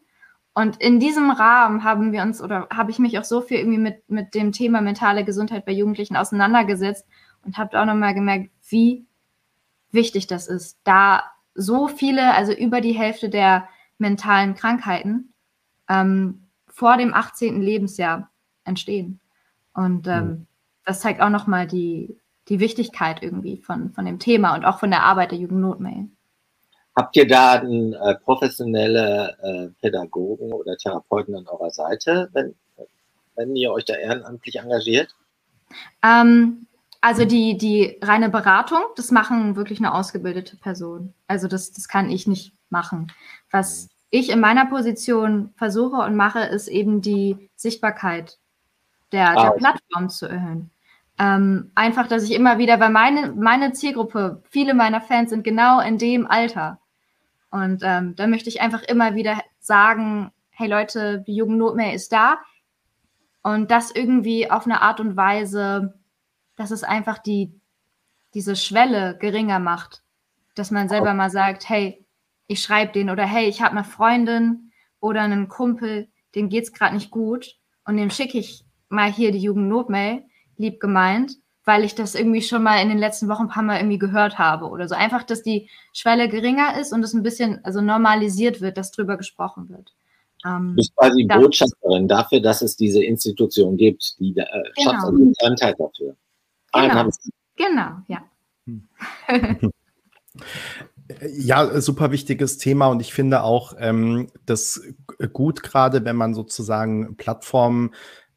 Und in diesem Rahmen haben wir uns oder habe ich mich auch so viel irgendwie mit, mit dem Thema mentale Gesundheit bei Jugendlichen auseinandergesetzt und habe auch nochmal gemerkt, wie wichtig das ist, da so viele, also über die Hälfte der mentalen Krankheiten ähm, vor dem 18. Lebensjahr entstehen. Und ähm, mhm. das zeigt auch nochmal die, die Wichtigkeit irgendwie von, von dem Thema und auch von der Arbeit der Jugendnotmail. Habt ihr da einen, äh, professionelle äh, Pädagogen oder Therapeuten an eurer Seite, wenn, wenn ihr euch da ehrenamtlich engagiert? Ähm, also die, die reine Beratung, das machen wirklich eine ausgebildete Person. Also das, das kann ich nicht machen. Was mhm. ich in meiner Position versuche und mache, ist eben die Sichtbarkeit der, ah, der Plattform zu erhöhen. Ähm, einfach, dass ich immer wieder, weil meine, meine Zielgruppe, viele meiner Fans sind genau in dem Alter. Und ähm, da möchte ich einfach immer wieder sagen, hey Leute, die Jugendnotmail ist da. Und das irgendwie auf eine Art und Weise, dass es einfach die, diese Schwelle geringer macht. Dass man selber mal sagt, hey, ich schreibe den oder hey, ich habe eine Freundin oder einen Kumpel, dem geht es gerade nicht gut und dem schicke ich mal hier die Jugendnotmail, lieb gemeint weil ich das irgendwie schon mal in den letzten Wochen ein paar Mal irgendwie gehört habe oder so. Einfach, dass die Schwelle geringer ist und es ein bisschen also normalisiert wird, dass drüber gesprochen wird. Ähm, du bist quasi Botschafterin dafür, dass es diese Institution gibt, die äh, genau. schafft also Bekanntheit dafür. Genau, genau ja. Ja, super wichtiges Thema und ich finde auch ähm, das gut, gerade wenn man sozusagen Plattformen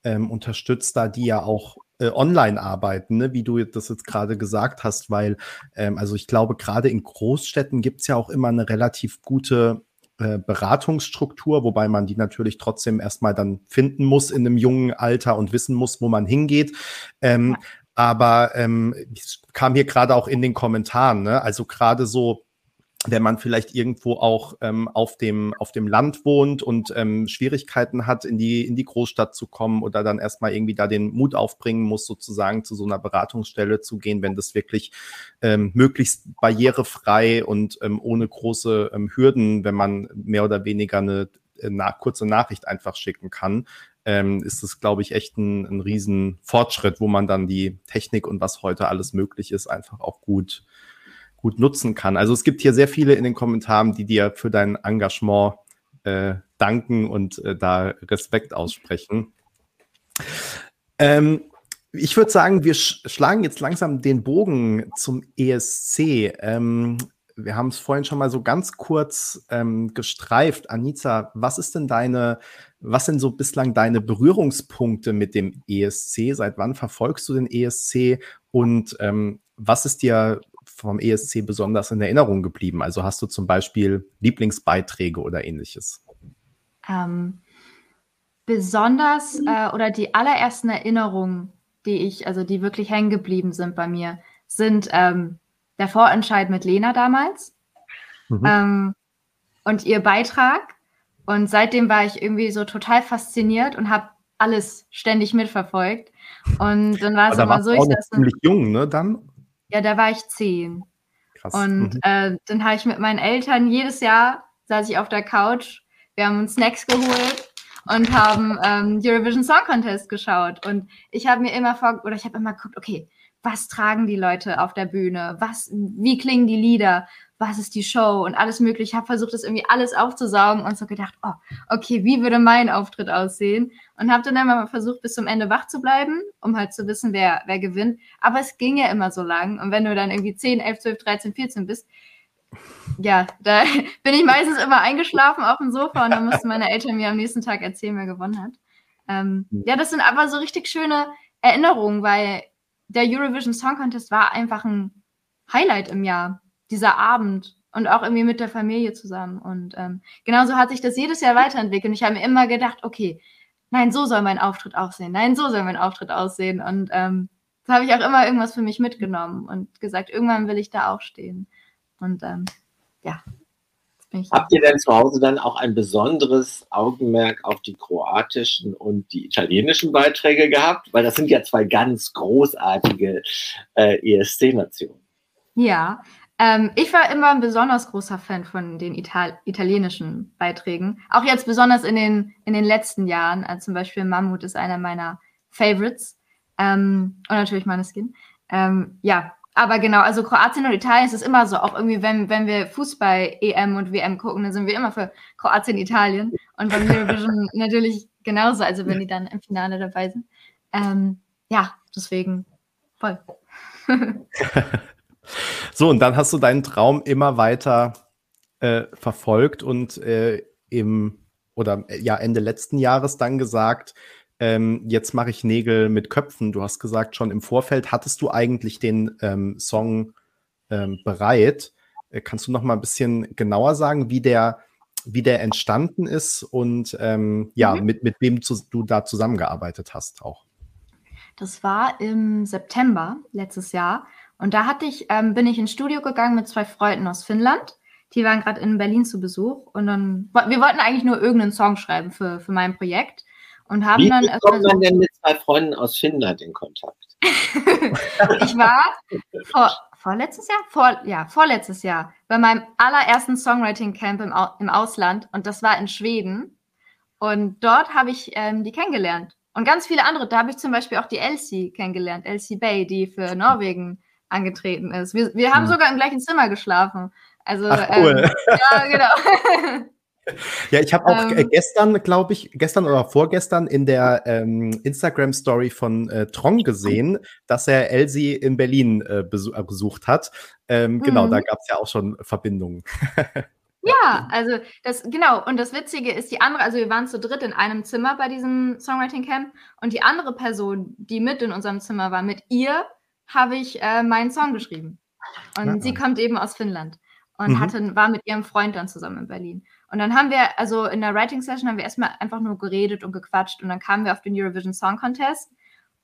ähm, unterstützt, da die ja auch äh, online arbeiten, ne? wie du das jetzt gerade gesagt hast, weil, ähm, also ich glaube, gerade in Großstädten gibt es ja auch immer eine relativ gute äh, Beratungsstruktur, wobei man die natürlich trotzdem erstmal dann finden muss in einem jungen Alter und wissen muss, wo man hingeht. Ähm, aber ähm, kam hier gerade auch in den Kommentaren, ne? also gerade so wenn man vielleicht irgendwo auch ähm, auf, dem, auf dem Land wohnt und ähm, Schwierigkeiten hat, in die, in die Großstadt zu kommen oder dann erstmal irgendwie da den Mut aufbringen muss, sozusagen zu so einer Beratungsstelle zu gehen, wenn das wirklich ähm, möglichst barrierefrei und ähm, ohne große ähm, Hürden, wenn man mehr oder weniger eine na kurze Nachricht einfach schicken kann, ähm, ist es, glaube ich, echt ein, ein riesen wo man dann die Technik und was heute alles möglich ist, einfach auch gut gut nutzen kann. Also es gibt hier sehr viele in den Kommentaren, die dir für dein Engagement äh, danken und äh, da Respekt aussprechen. Ähm, ich würde sagen, wir sch schlagen jetzt langsam den Bogen zum ESC. Ähm, wir haben es vorhin schon mal so ganz kurz ähm, gestreift. Anita, was ist denn deine, was sind so bislang deine Berührungspunkte mit dem ESC? Seit wann verfolgst du den ESC? Und ähm, was ist dir vom ESC besonders in Erinnerung geblieben? Also hast du zum Beispiel Lieblingsbeiträge oder ähnliches? Ähm, besonders äh, oder die allerersten Erinnerungen, die ich, also die wirklich hängen geblieben sind bei mir, sind ähm, der Vorentscheid mit Lena damals mhm. ähm, und ihr Beitrag. Und seitdem war ich irgendwie so total fasziniert und habe alles ständig mitverfolgt. Und dann war es immer so, ich war ziemlich jung, ne? Dann ja, da war ich zehn. Krass. Und mhm. äh, dann habe ich mit meinen Eltern jedes Jahr saß ich auf der Couch, wir haben uns Snacks geholt und haben ähm, Eurovision Song Contest geschaut. Und ich habe mir immer vor, oder ich habe immer geguckt, okay, was tragen die Leute auf der Bühne? Was, wie klingen die Lieder? was ist die Show und alles mögliche. Ich habe versucht, das irgendwie alles aufzusaugen und so gedacht, oh, okay, wie würde mein Auftritt aussehen? Und habe dann einmal versucht, bis zum Ende wach zu bleiben, um halt zu wissen, wer, wer gewinnt. Aber es ging ja immer so lang. Und wenn du dann irgendwie 10, 11, 12, 13, 14 bist, ja, da bin ich meistens immer eingeschlafen auf dem Sofa und dann mussten meine Eltern mir am nächsten Tag erzählen, wer gewonnen hat. Ähm, mhm. ja, das sind aber so richtig schöne Erinnerungen, weil der Eurovision Song Contest war einfach ein Highlight im Jahr dieser Abend und auch irgendwie mit der Familie zusammen. Und ähm, genauso hat sich das jedes Jahr weiterentwickelt. Und ich habe mir immer gedacht, okay, nein, so soll mein Auftritt aussehen, nein, so soll mein Auftritt aussehen. Und ähm, da habe ich auch immer irgendwas für mich mitgenommen und gesagt, irgendwann will ich da auch stehen. Und ähm, ja. Habt ihr denn zu Hause dann auch ein besonderes Augenmerk auf die kroatischen und die italienischen Beiträge gehabt? Weil das sind ja zwei ganz großartige äh, ESC-Nationen. Ja, ähm, ich war immer ein besonders großer Fan von den Ital italienischen Beiträgen. Auch jetzt besonders in den, in den letzten Jahren. Also zum Beispiel Mammut ist einer meiner Favorites. Ähm, und natürlich Maneskin. Ähm, ja, aber genau, also Kroatien und Italien ist es immer so. Auch irgendwie, wenn, wenn wir Fußball, EM und WM gucken, dann sind wir immer für Kroatien, Italien. Und beim Eurovision natürlich genauso, also wenn die dann im Finale dabei sind. Ähm, ja, deswegen voll. So, und dann hast du deinen Traum immer weiter äh, verfolgt und äh, im oder äh, ja Ende letzten Jahres dann gesagt, ähm, jetzt mache ich Nägel mit Köpfen. Du hast gesagt, schon im Vorfeld hattest du eigentlich den ähm, Song ähm, bereit. Äh, kannst du noch mal ein bisschen genauer sagen, wie der wie der entstanden ist und ähm, ja, mhm. mit, mit wem zu, du da zusammengearbeitet hast auch? Das war im September letztes Jahr. Und da hatte ich, ähm, bin ich ins Studio gegangen mit zwei Freunden aus Finnland. Die waren gerade in Berlin zu Besuch. Und dann, wir wollten eigentlich nur irgendeinen Song schreiben für, für mein Projekt. Und haben Wie dann. Kommt man denn mit zwei Freunden aus Finnland in Kontakt? ich war vor, vorletztes Jahr? Vor, ja, vorletztes Jahr bei meinem allerersten Songwriting-Camp im, im Ausland. Und das war in Schweden. Und dort habe ich ähm, die kennengelernt. Und ganz viele andere. Da habe ich zum Beispiel auch die Elsie kennengelernt, Elsie Bay, die für Norwegen angetreten ist. Wir, wir haben hm. sogar im gleichen Zimmer geschlafen. Also, Ach, cool. Ähm, ja, genau. Ja, ich habe auch äh, ähm, gestern, glaube ich, gestern oder vorgestern in der ähm, Instagram-Story von äh, Trong gesehen, dass er Elsie in Berlin äh, äh, besucht hat. Ähm, genau, da mhm. gab es ja auch schon Verbindungen. Ja, also das, genau. Und das Witzige ist, die andere, also wir waren zu dritt in einem Zimmer bei diesem Songwriting Camp und die andere Person, die mit in unserem Zimmer war, mit ihr habe ich äh, meinen Song geschrieben. Und ja. sie kommt eben aus Finnland und mhm. hatte, war mit ihrem Freund dann zusammen in Berlin. Und dann haben wir, also in der Writing Session haben wir erstmal einfach nur geredet und gequatscht und dann kamen wir auf den Eurovision Song Contest.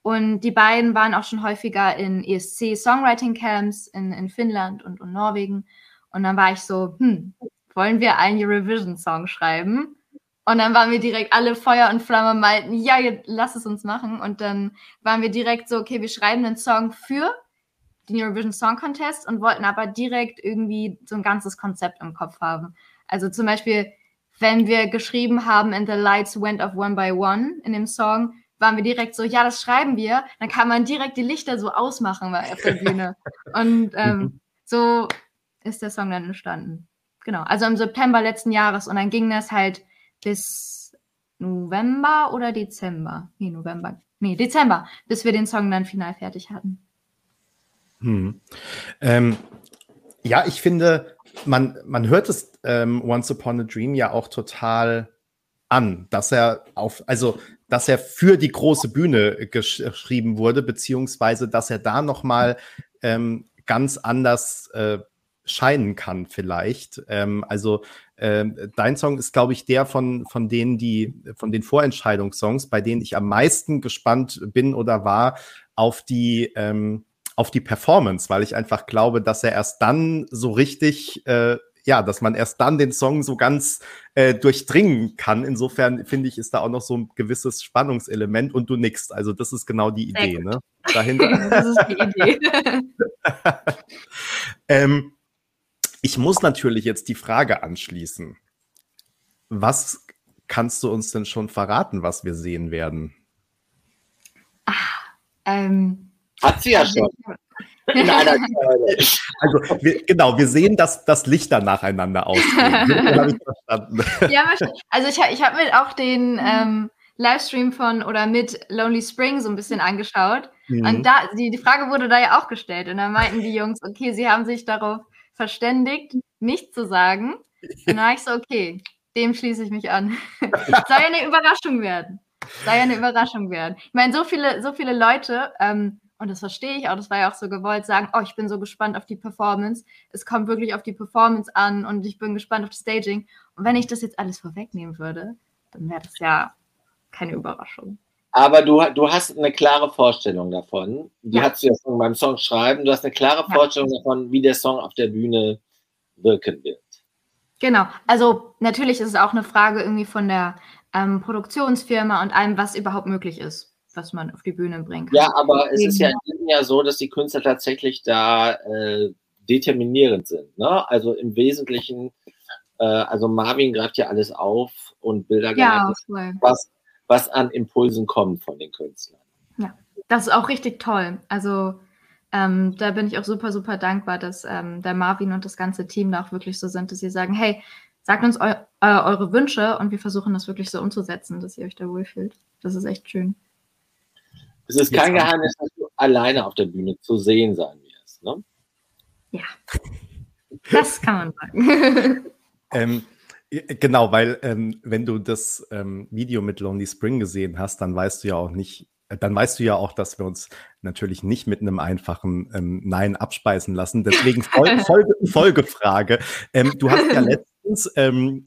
Und die beiden waren auch schon häufiger in ESC Songwriting Camps in, in Finnland und, und Norwegen. Und dann war ich so, hm, wollen wir einen Eurovision Song schreiben? Und dann waren wir direkt alle Feuer und Flamme meinten, ja, lass es uns machen. Und dann waren wir direkt so, okay, wir schreiben einen Song für den Eurovision Song Contest und wollten aber direkt irgendwie so ein ganzes Konzept im Kopf haben. Also zum Beispiel, wenn wir geschrieben haben, and the lights went off one by one in dem Song, waren wir direkt so, ja, das schreiben wir. Dann kann man direkt die Lichter so ausmachen auf der Bühne. und ähm, mhm. so ist der Song dann entstanden. Genau, also im September letzten Jahres. Und dann ging das halt bis November oder Dezember. Nee, November. Nee, Dezember, bis wir den Song dann final fertig hatten. Hm. Ähm, ja, ich finde, man, man hört es ähm, Once Upon a Dream ja auch total an, dass er auf, also dass er für die große Bühne geschrieben wurde, beziehungsweise dass er da nochmal ähm, ganz anders äh, scheinen kann, vielleicht. Ähm, also ähm, dein Song ist, glaube ich, der von, von denen, die, von den Vorentscheidungssongs, bei denen ich am meisten gespannt bin oder war auf die, ähm, auf die Performance, weil ich einfach glaube, dass er erst dann so richtig, äh, ja, dass man erst dann den Song so ganz äh, durchdringen kann. Insofern finde ich, ist da auch noch so ein gewisses Spannungselement und du nix. Also das ist genau die Idee, ne? Dahinter. das ist die Idee. ähm, ich muss natürlich jetzt die Frage anschließen. Was kannst du uns denn schon verraten, was wir sehen werden? Ach, ähm, Hat sie ja schon. In einer also wir, genau, wir sehen, dass das Lichter nacheinander ausgehen. ja, also ich, ich habe mir auch den ähm, Livestream von oder mit Lonely Spring so ein bisschen angeschaut. Mhm. Und da, die, die Frage wurde da ja auch gestellt. Und da meinten die Jungs, okay, sie haben sich darauf verständigt, nichts zu sagen. Und dann war ich so, okay, dem schließe ich mich an. Soll ja eine Überraschung werden. Soll ja eine Überraschung werden. Ich meine, so viele, so viele Leute, ähm, und das verstehe ich auch, das war ja auch so gewollt, sagen, oh, ich bin so gespannt auf die Performance. Es kommt wirklich auf die Performance an und ich bin gespannt auf das Staging. Und wenn ich das jetzt alles vorwegnehmen würde, dann wäre das ja keine Überraschung. Aber du, du hast eine klare Vorstellung davon. Die ja. hast du ja schon beim Song schreiben. Du hast eine klare ja. Vorstellung davon, wie der Song auf der Bühne wirken wird. Genau. Also natürlich ist es auch eine Frage irgendwie von der ähm, Produktionsfirma und allem, was überhaupt möglich ist, was man auf die Bühne bringen kann. Ja, aber es ist ja Jahr so, dass die Künstler tatsächlich da äh, determinierend sind. Ne? Also im Wesentlichen, äh, also Marvin greift ja alles auf und Bilder ja, was was an Impulsen kommt von den Künstlern. Ja, das ist auch richtig toll. Also ähm, da bin ich auch super, super dankbar, dass ähm, der Marvin und das ganze Team da auch wirklich so sind, dass sie sagen, hey, sagt uns eu äh, eure Wünsche und wir versuchen das wirklich so umzusetzen, dass ihr euch da wohlfühlt. Das ist echt schön. Es ist kein Geheimnis, dass du alleine auf der Bühne zu sehen sein wirst, ne? Ja, das kann man sagen. ähm, Genau, weil ähm, wenn du das ähm, Video mit Lonely Spring gesehen hast, dann weißt du ja auch nicht, äh, dann weißt du ja auch, dass wir uns natürlich nicht mit einem einfachen ähm, Nein abspeisen lassen. Deswegen Folge, Folge, Folgefrage. Ähm, du hast ja letztens ähm,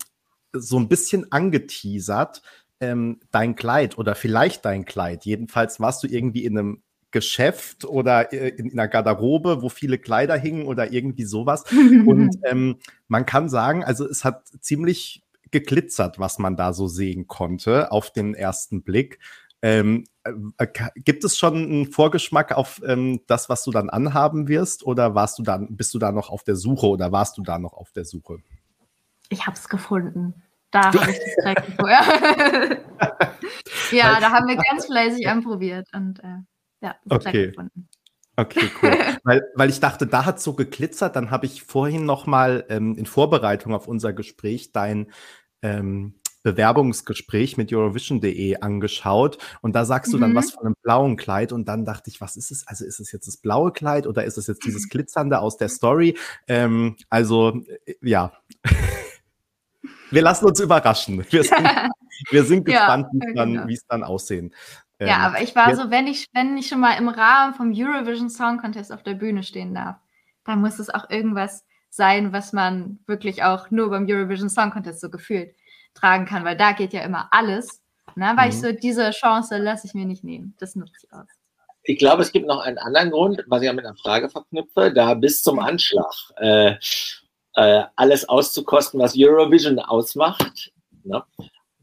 so ein bisschen angeteasert, ähm, dein Kleid oder vielleicht dein Kleid. Jedenfalls warst du irgendwie in einem Geschäft oder äh, in, in einer Garderobe, wo viele Kleider hingen oder irgendwie sowas. Und ähm, man kann sagen, also es hat ziemlich geglitzert, was man da so sehen konnte auf den ersten Blick. Ähm, äh, gibt es schon einen Vorgeschmack auf ähm, das, was du dann anhaben wirst, oder warst du dann, bist du da noch auf der Suche oder warst du da noch auf der Suche? Ich habe es gefunden. Da habe ich das direkt vorher. ja, da haben wir ganz fleißig anprobiert und äh, ja, okay. Okay, cool. weil, weil ich dachte, da hat so geglitzert, dann habe ich vorhin noch mal ähm, in Vorbereitung auf unser Gespräch dein ähm, Bewerbungsgespräch mit Eurovision.de angeschaut und da sagst du dann mhm. was von einem blauen Kleid und dann dachte ich, was ist es? Also ist es jetzt das blaue Kleid oder ist es jetzt dieses glitzernde aus der Story? Ähm, also äh, ja, wir lassen uns überraschen. Wir sind, wir sind gespannt, ja, wie es dann, genau. aussehen ja, ähm, aber ich war so, wenn ich, wenn ich schon mal im Rahmen vom Eurovision Song Contest auf der Bühne stehen darf, dann muss es auch irgendwas sein, was man wirklich auch nur beim Eurovision Song Contest so gefühlt tragen kann, weil da geht ja immer alles. Ne? Weil mhm. ich so, diese Chance lasse ich mir nicht nehmen. Das nutze ich aus. Ich glaube, es gibt noch einen anderen Grund, was ich auch mit einer Frage verknüpfe, da bis zum Anschlag äh, äh, alles auszukosten, was Eurovision ausmacht. Ne?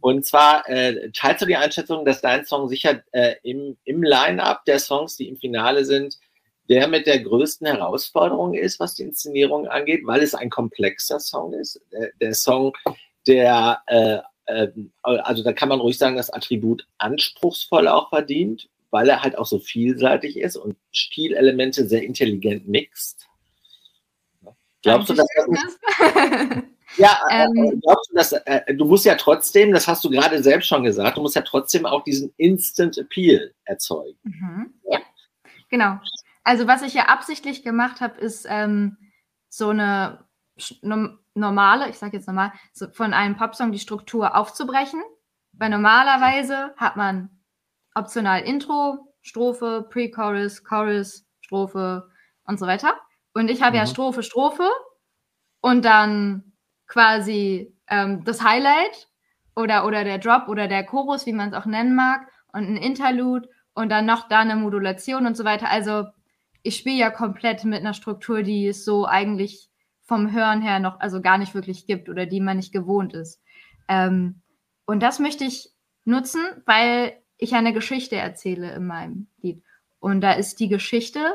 Und zwar äh, teilst du die Einschätzung, dass dein Song sicher äh, im, im Line-up der Songs, die im Finale sind, der mit der größten Herausforderung ist, was die Inszenierung angeht, weil es ein komplexer Song ist. Der, der Song, der, äh, äh, also da kann man ruhig sagen, das Attribut anspruchsvoll auch verdient, weil er halt auch so vielseitig ist und Stilelemente sehr intelligent mixt. Glaubst du, dass das Ja, äh, ähm, glaubst du, dass, äh, du musst ja trotzdem, das hast du gerade selbst schon gesagt, du musst ja trotzdem auch diesen Instant Appeal erzeugen. Mhm. Ja, genau. Also was ich ja absichtlich gemacht habe, ist ähm, so eine normale, ich sage jetzt normal, so von einem Popsong die Struktur aufzubrechen. Weil normalerweise hat man optional Intro, Strophe, Pre-Chorus, Chorus, Strophe und so weiter. Und ich habe mhm. ja Strophe, Strophe und dann quasi ähm, das Highlight oder, oder der Drop oder der Chorus, wie man es auch nennen mag, und ein Interlude und dann noch da eine Modulation und so weiter. Also ich spiele ja komplett mit einer Struktur, die es so eigentlich vom Hören her noch also gar nicht wirklich gibt oder die man nicht gewohnt ist. Ähm, und das möchte ich nutzen, weil ich eine Geschichte erzähle in meinem Lied. Und da ist die Geschichte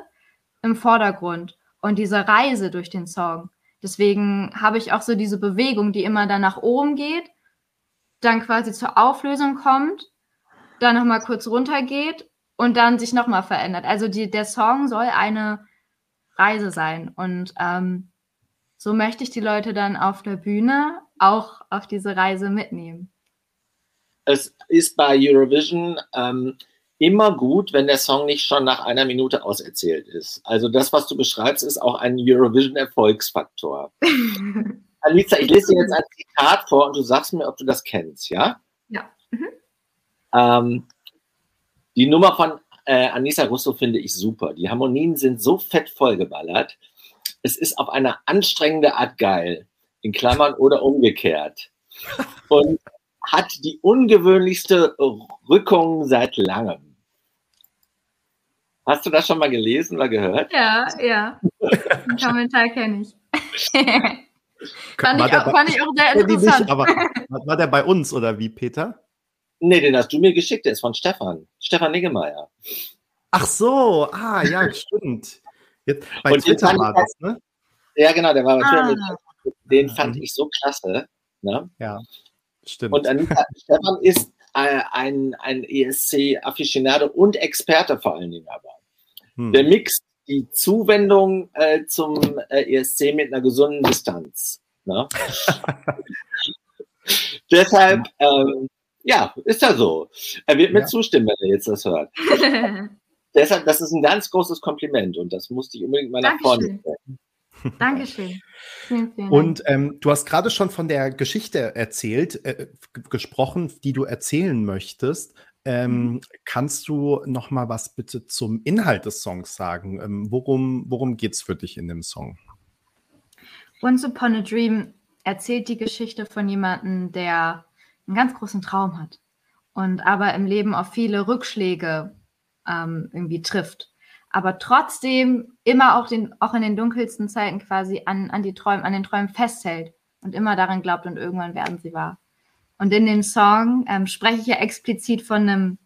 im Vordergrund und diese Reise durch den Song. Deswegen habe ich auch so diese Bewegung, die immer dann nach oben geht, dann quasi zur Auflösung kommt, dann nochmal kurz runter geht und dann sich nochmal verändert. Also die, der Song soll eine Reise sein. Und ähm, so möchte ich die Leute dann auf der Bühne auch auf diese Reise mitnehmen. Es ist bei Eurovision ähm, immer gut, wenn der Song nicht schon nach einer Minute auserzählt ist. Also das, was du beschreibst, ist auch ein Eurovision-Erfolgsfaktor. Aliza, ich lese dir jetzt ein Zitat vor und du sagst mir, ob du das kennst, ja? Ja. Mhm. Ähm, die Nummer von äh, Anissa Russo finde ich super. Die Harmonien sind so fett vollgeballert. Es ist auf eine anstrengende Art geil, in Klammern oder umgekehrt. Und hat die ungewöhnlichste Rückung seit langem. Hast du das schon mal gelesen oder gehört? Ja, ja. Den Kommentar kenne ich. fand, ich auch, fand ich auch sehr interessant. Nicht, aber war der bei uns oder wie, Peter? Nee, den hast du mir geschickt, der ist von Stefan. Stefan Niggemeier. Ach so, ah, ja, stimmt. Jetzt, bei Und Twitter war das, ne? Ja, genau, der war bei ah. Twitter. Den fand ich so klasse. Ne? Ja, stimmt. Und Anita, Stefan ist äh, ein, ein ESC-Afficionado und Experte vor allen Dingen aber. Hm. Der mixt die Zuwendung äh, zum äh, ESC mit einer gesunden Distanz. Ne? Deshalb, ähm, ja, ist ja so. Er wird mir ja. zustimmen, wenn er jetzt das hört. Deshalb, das ist ein ganz großes Kompliment und das musste ich unbedingt mal nach vorne stellen. Dankeschön. Vielen, vielen und ähm, du hast gerade schon von der Geschichte erzählt, äh, gesprochen, die du erzählen möchtest. Ähm, mhm. Kannst du noch mal was bitte zum Inhalt des Songs sagen? Ähm, worum worum geht es für dich in dem Song? Once Upon a Dream erzählt die Geschichte von jemandem, der einen ganz großen Traum hat und aber im Leben auf viele Rückschläge ähm, irgendwie trifft. Aber trotzdem immer auch, den, auch in den dunkelsten Zeiten quasi an, an, die Träume, an den Träumen festhält und immer daran glaubt und irgendwann werden sie wahr. Und in dem Song ähm, spreche ich ja explizit von einem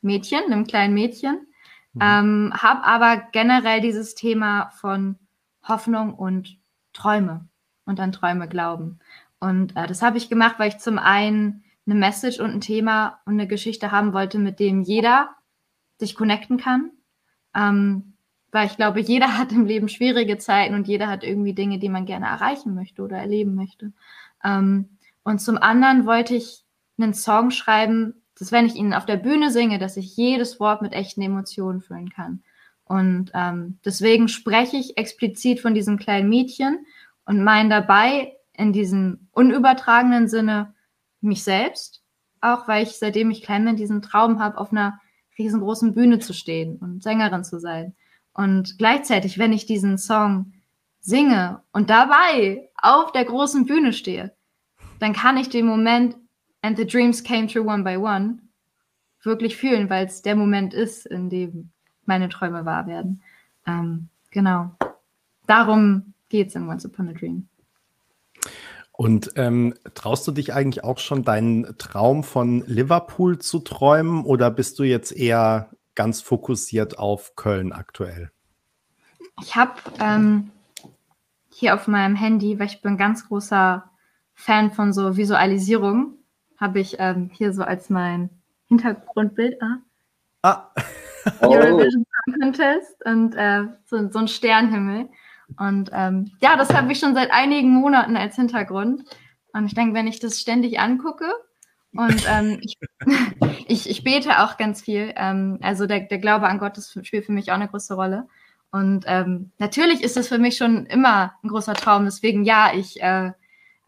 Mädchen, einem kleinen Mädchen, mhm. ähm, habe aber generell dieses Thema von Hoffnung und Träume und an Träume glauben. Und äh, das habe ich gemacht, weil ich zum einen eine Message und ein Thema und eine Geschichte haben wollte, mit dem jeder sich connecten kann. Ähm, weil ich glaube, jeder hat im Leben schwierige Zeiten und jeder hat irgendwie Dinge, die man gerne erreichen möchte oder erleben möchte. Ähm, und zum anderen wollte ich einen Song schreiben, dass wenn ich ihn auf der Bühne singe, dass ich jedes Wort mit echten Emotionen füllen kann. Und ähm, deswegen spreche ich explizit von diesem kleinen Mädchen und meine dabei in diesem unübertragenen Sinne mich selbst, auch weil ich seitdem ich klein bin diesen Traum habe, auf einer riesengroßen Bühne zu stehen und Sängerin zu sein. Und gleichzeitig, wenn ich diesen Song singe und dabei auf der großen Bühne stehe, dann kann ich den Moment and the dreams came true one by one wirklich fühlen, weil es der Moment ist, in dem meine Träume wahr werden. Ähm, genau. Darum geht es in Once Upon a Dream. Und ähm, traust du dich eigentlich auch schon deinen Traum von Liverpool zu träumen oder bist du jetzt eher ganz fokussiert auf Köln aktuell? Ich habe ähm, hier auf meinem Handy, weil ich bin ganz großer Fan von so Visualisierung, habe ich ähm, hier so als mein Hintergrundbild ah, ah. Eurovision oh. Contest und äh, so, so ein Sternhimmel. Und ähm, ja, das habe ich schon seit einigen Monaten als Hintergrund. Und ich denke, wenn ich das ständig angucke und ähm, ich, ich, ich, bete auch ganz viel, ähm, also der, der Glaube an Gott das spielt für mich auch eine große Rolle. Und ähm, natürlich ist das für mich schon immer ein großer Traum. Deswegen ja, ich äh,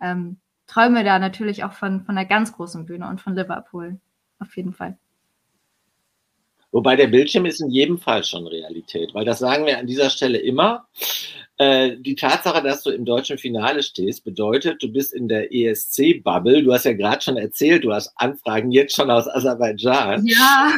ähm, träume da natürlich auch von, von einer ganz großen Bühne und von Liverpool. Auf jeden Fall. Wobei der Bildschirm ist in jedem Fall schon Realität, weil das sagen wir an dieser Stelle immer. Äh, die Tatsache, dass du im deutschen Finale stehst, bedeutet, du bist in der ESC-Bubble. Du hast ja gerade schon erzählt, du hast Anfragen jetzt schon aus Aserbaidschan. Ja.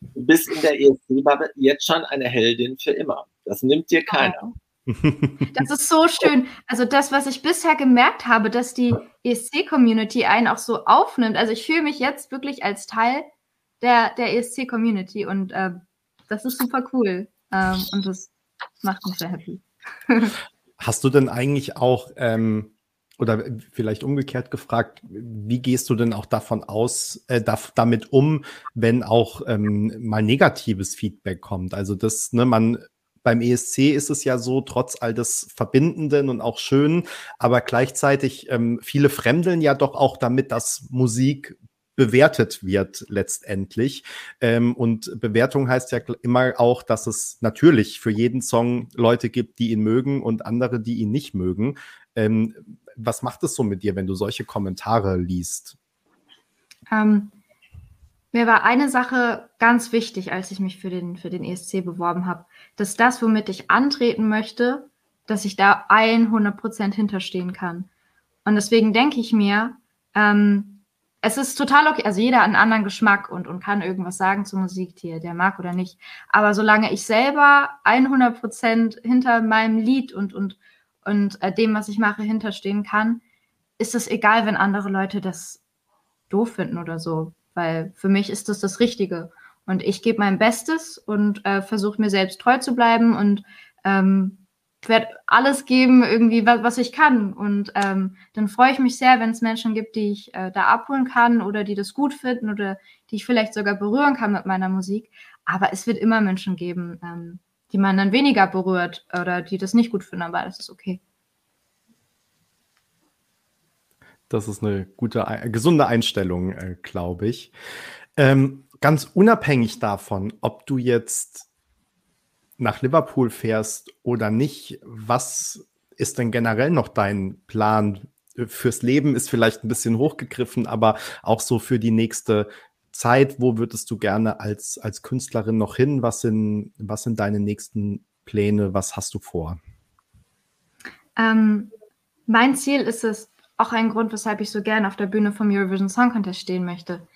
du bist in der ESC-Bubble jetzt schon eine Heldin für immer. Das nimmt dir keiner. Das ist so schön. Also das, was ich bisher gemerkt habe, dass die ESC-Community einen auch so aufnimmt. Also ich fühle mich jetzt wirklich als Teil der, der ESC-Community und äh, das ist super cool. Ähm, und das macht mich sehr happy. Hast du denn eigentlich auch, ähm, oder vielleicht umgekehrt gefragt, wie gehst du denn auch davon aus, äh, da, damit um, wenn auch ähm, mal negatives Feedback kommt? Also das, ne, man beim ESC ist es ja so, trotz all des Verbindenden und auch Schönen, aber gleichzeitig ähm, viele fremdeln ja doch auch damit, dass Musik bewertet wird letztendlich. Ähm, und Bewertung heißt ja immer auch, dass es natürlich für jeden Song Leute gibt, die ihn mögen und andere, die ihn nicht mögen. Ähm, was macht es so mit dir, wenn du solche Kommentare liest? Ähm, mir war eine Sache ganz wichtig, als ich mich für den, für den ESC beworben habe, dass das, womit ich antreten möchte, dass ich da 100% hinterstehen kann. Und deswegen denke ich mir, ähm, es ist total okay, also jeder hat einen anderen Geschmack und, und kann irgendwas sagen zur Musik, die der mag oder nicht. Aber solange ich selber 100% hinter meinem Lied und, und, und äh, dem, was ich mache, hinterstehen kann, ist es egal, wenn andere Leute das doof finden oder so. Weil für mich ist das das Richtige. Und ich gebe mein Bestes und äh, versuche mir selbst treu zu bleiben und ähm, werde alles geben, irgendwie, was, was ich kann. Und ähm, dann freue ich mich sehr, wenn es Menschen gibt, die ich äh, da abholen kann oder die das gut finden oder die ich vielleicht sogar berühren kann mit meiner Musik. Aber es wird immer Menschen geben, ähm, die man dann weniger berührt oder die das nicht gut finden, aber das ist okay. Das ist eine gute, gesunde Einstellung, äh, glaube ich. Ähm, ganz unabhängig davon, ob du jetzt nach Liverpool fährst oder nicht, was ist denn generell noch dein Plan fürs Leben? Ist vielleicht ein bisschen hochgegriffen, aber auch so für die nächste Zeit. Wo würdest du gerne als, als Künstlerin noch hin? Was sind, was sind deine nächsten Pläne? Was hast du vor? Ähm, mein Ziel ist es, auch ein Grund, weshalb ich so gerne auf der Bühne vom Eurovision Song Contest stehen möchte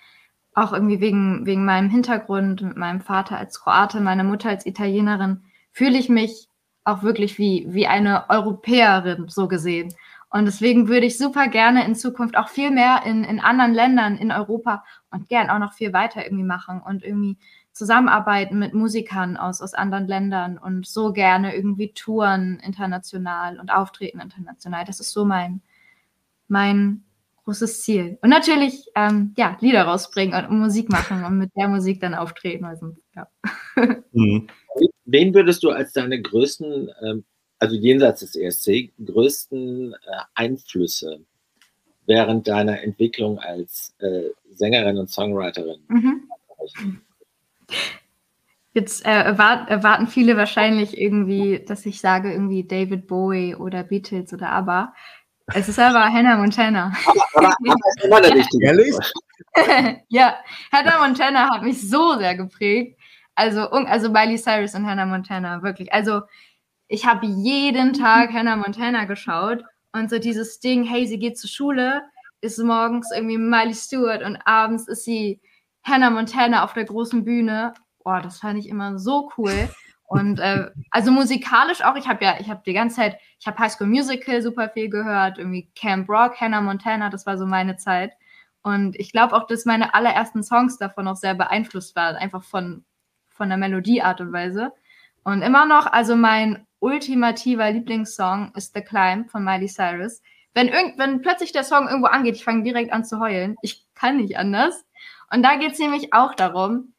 auch irgendwie wegen, wegen meinem Hintergrund, mit meinem Vater als Kroate, meiner Mutter als Italienerin, fühle ich mich auch wirklich wie, wie eine Europäerin so gesehen. Und deswegen würde ich super gerne in Zukunft auch viel mehr in, in anderen Ländern in Europa und gern auch noch viel weiter irgendwie machen und irgendwie zusammenarbeiten mit Musikern aus, aus anderen Ländern und so gerne irgendwie touren international und auftreten international. Das ist so mein, mein großes Ziel. Und natürlich, ähm, ja, Lieder rausbringen und Musik machen und mit der Musik dann auftreten. Also, ja. Mhm. Wen würdest du als deine größten, ähm, also jenseits des ESC, größten äh, Einflüsse während deiner Entwicklung als äh, Sängerin und Songwriterin? Mhm. Jetzt äh, erwart erwarten viele wahrscheinlich irgendwie, dass ich sage irgendwie David Bowie oder Beatles oder ABBA. Es ist aber Hannah Montana. Aber, aber, aber ist immer der richtige. Ehrlich? ja, Hannah Montana hat mich so sehr geprägt. Also, also Miley Cyrus und Hannah Montana, wirklich. Also, ich habe jeden Tag Hannah Montana geschaut und so dieses Ding, hey, sie geht zur Schule, ist morgens irgendwie Miley Stewart und abends ist sie Hannah Montana auf der großen Bühne. Boah, das fand ich immer so cool. Und äh, also musikalisch auch, ich habe ja, ich habe die ganze Zeit, ich habe High School Musical super viel gehört, irgendwie Camp Rock, Hannah Montana, das war so meine Zeit. Und ich glaube auch, dass meine allerersten Songs davon auch sehr beeinflusst waren, einfach von, von der Melodieart und Weise. Und immer noch, also mein ultimativer Lieblingssong ist The Climb von Miley Cyrus. Wenn, irgend, wenn plötzlich der Song irgendwo angeht, ich fange direkt an zu heulen. Ich kann nicht anders. Und da geht es nämlich auch darum,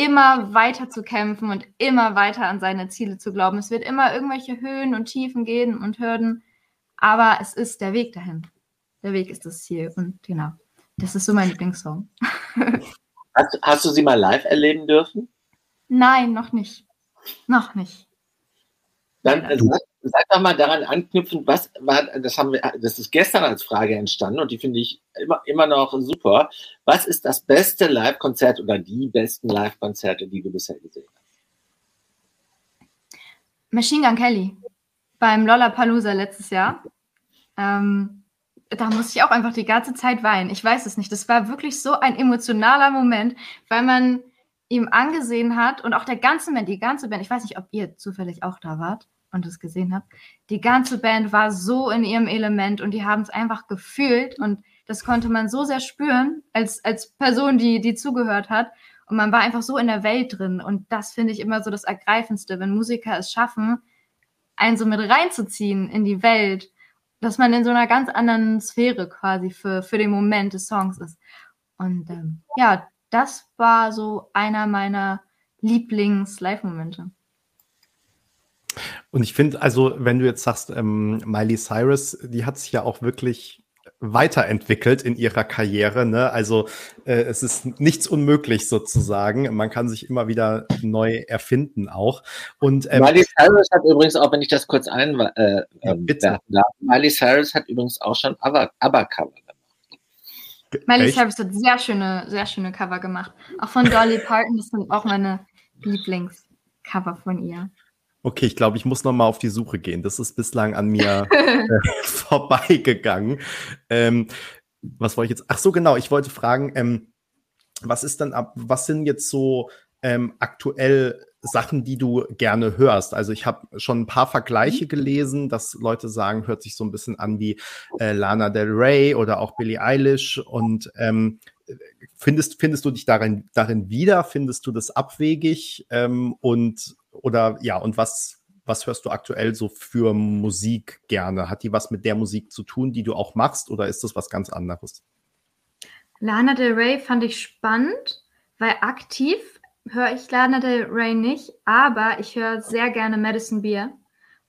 immer weiter zu kämpfen und immer weiter an seine Ziele zu glauben. Es wird immer irgendwelche Höhen und Tiefen gehen und Hürden, aber es ist der Weg dahin. Der Weg ist das Ziel und genau, das ist so mein Lieblingssong. Hast, hast du sie mal live erleben dürfen? Nein, noch nicht. Noch nicht. Dann sag, sag doch mal daran anknüpfend, was war, das haben wir, das ist gestern als Frage entstanden und die finde ich immer, immer noch super. Was ist das beste Live-Konzert oder die besten Live-Konzerte, die du bisher gesehen hast? Machine Gun Kelly beim Lollapalooza letztes Jahr. Ähm, da musste ich auch einfach die ganze Zeit weinen. Ich weiß es nicht. Das war wirklich so ein emotionaler Moment, weil man ihm angesehen hat und auch der ganze Band, die ganze Band, ich weiß nicht, ob ihr zufällig auch da wart und es gesehen habt, die ganze Band war so in ihrem Element und die haben es einfach gefühlt und das konnte man so sehr spüren als, als Person, die, die zugehört hat und man war einfach so in der Welt drin und das finde ich immer so das Ergreifendste, wenn Musiker es schaffen, einen so mit reinzuziehen in die Welt, dass man in so einer ganz anderen Sphäre quasi für, für den Moment des Songs ist. Und ähm, ja, das war so einer meiner Lieblings-Live-Momente. Und ich finde, also, wenn du jetzt sagst, ähm, Miley Cyrus, die hat sich ja auch wirklich weiterentwickelt in ihrer Karriere. Ne? Also äh, es ist nichts unmöglich sozusagen. Man kann sich immer wieder neu erfinden auch. Und ähm, Miley Cyrus hat übrigens auch, wenn ich das kurz ein, äh, ja, bitte. Darf, Miley Cyrus hat übrigens auch schon ABBA-Cover gemacht. Miley Cyrus hat sehr schöne, sehr schöne Cover gemacht. Auch von Dolly Parton, das sind auch meine Lieblingscover von ihr. Okay, ich glaube, ich muss noch mal auf die Suche gehen. Das ist bislang an mir äh, vorbeigegangen. Ähm, was wollte ich jetzt? Ach so, genau. Ich wollte fragen, ähm, was ist dann ab? Was sind jetzt so ähm, aktuell Sachen, die du gerne hörst? Also ich habe schon ein paar Vergleiche mhm. gelesen, dass Leute sagen, hört sich so ein bisschen an wie äh, Lana Del Rey oder auch Billie Eilish. Und ähm, findest findest du dich darin darin wieder? Findest du das abwegig? Ähm, und oder ja, und was, was hörst du aktuell so für Musik gerne? Hat die was mit der Musik zu tun, die du auch machst, oder ist das was ganz anderes? Lana Del Rey fand ich spannend, weil aktiv höre ich Lana Del Rey nicht, aber ich höre sehr gerne Madison Beer.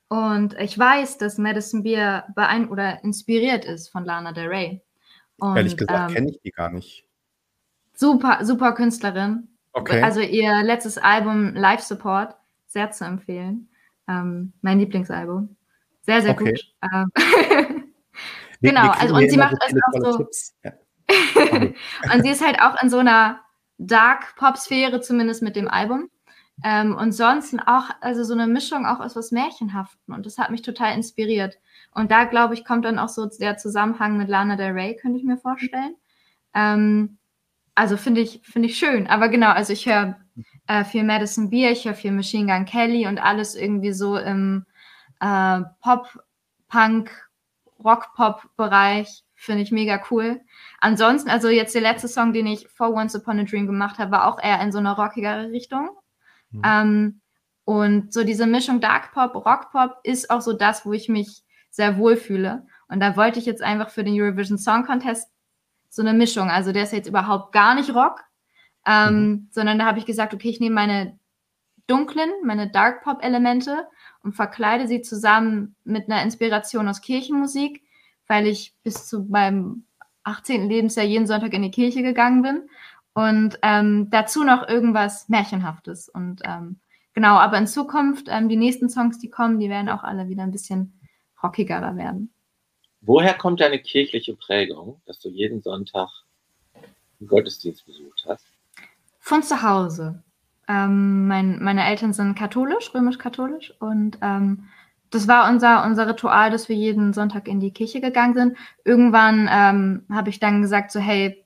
Und ich weiß, dass Madison Beer beein oder inspiriert ist von Lana Del Rey. Und, Ehrlich gesagt ähm, kenne ich die gar nicht. Super, super Künstlerin. Okay. Also ihr letztes Album Live Support sehr zu empfehlen. Ähm, mein Lieblingsalbum. Sehr, sehr okay. gut. Ähm, genau, also und sie macht es auch so. Ja. und sie ist halt auch in so einer Dark-Pop-Sphäre, zumindest mit dem Album. Ähm, und sonst auch, also so eine Mischung auch aus was Märchenhaften. Und das hat mich total inspiriert. Und da, glaube ich, kommt dann auch so der Zusammenhang mit Lana Del Rey, könnte ich mir vorstellen. Ähm, also finde ich, finde ich schön. Aber genau, also ich höre äh, viel Madison Beer, ich höre viel Machine Gun Kelly und alles irgendwie so im äh, Pop, Punk, Rock-Pop-Bereich. Finde ich mega cool. Ansonsten, also jetzt der letzte Song, den ich vor Once Upon a Dream gemacht habe, war auch eher in so einer rockigere Richtung. Mhm. Ähm, und so diese Mischung Dark Pop, Rock Pop ist auch so das, wo ich mich sehr wohl fühle. Und da wollte ich jetzt einfach für den Eurovision Song Contest so eine Mischung. Also der ist jetzt überhaupt gar nicht Rock, ähm, mhm. sondern da habe ich gesagt, okay, ich nehme meine dunklen, meine Dark Pop Elemente und verkleide sie zusammen mit einer Inspiration aus Kirchenmusik, weil ich bis zu meinem 18. Lebensjahr jeden Sonntag in die Kirche gegangen bin und ähm, dazu noch irgendwas Märchenhaftes und ähm, genau, aber in Zukunft, ähm, die nächsten Songs, die kommen, die werden auch alle wieder ein bisschen rockiger werden. Woher kommt deine kirchliche Prägung, dass du jeden Sonntag einen Gottesdienst besucht hast? Von zu Hause. Ähm, mein, meine Eltern sind katholisch, römisch-katholisch und ähm, das war unser, unser Ritual, dass wir jeden Sonntag in die Kirche gegangen sind. Irgendwann ähm, habe ich dann gesagt, so hey,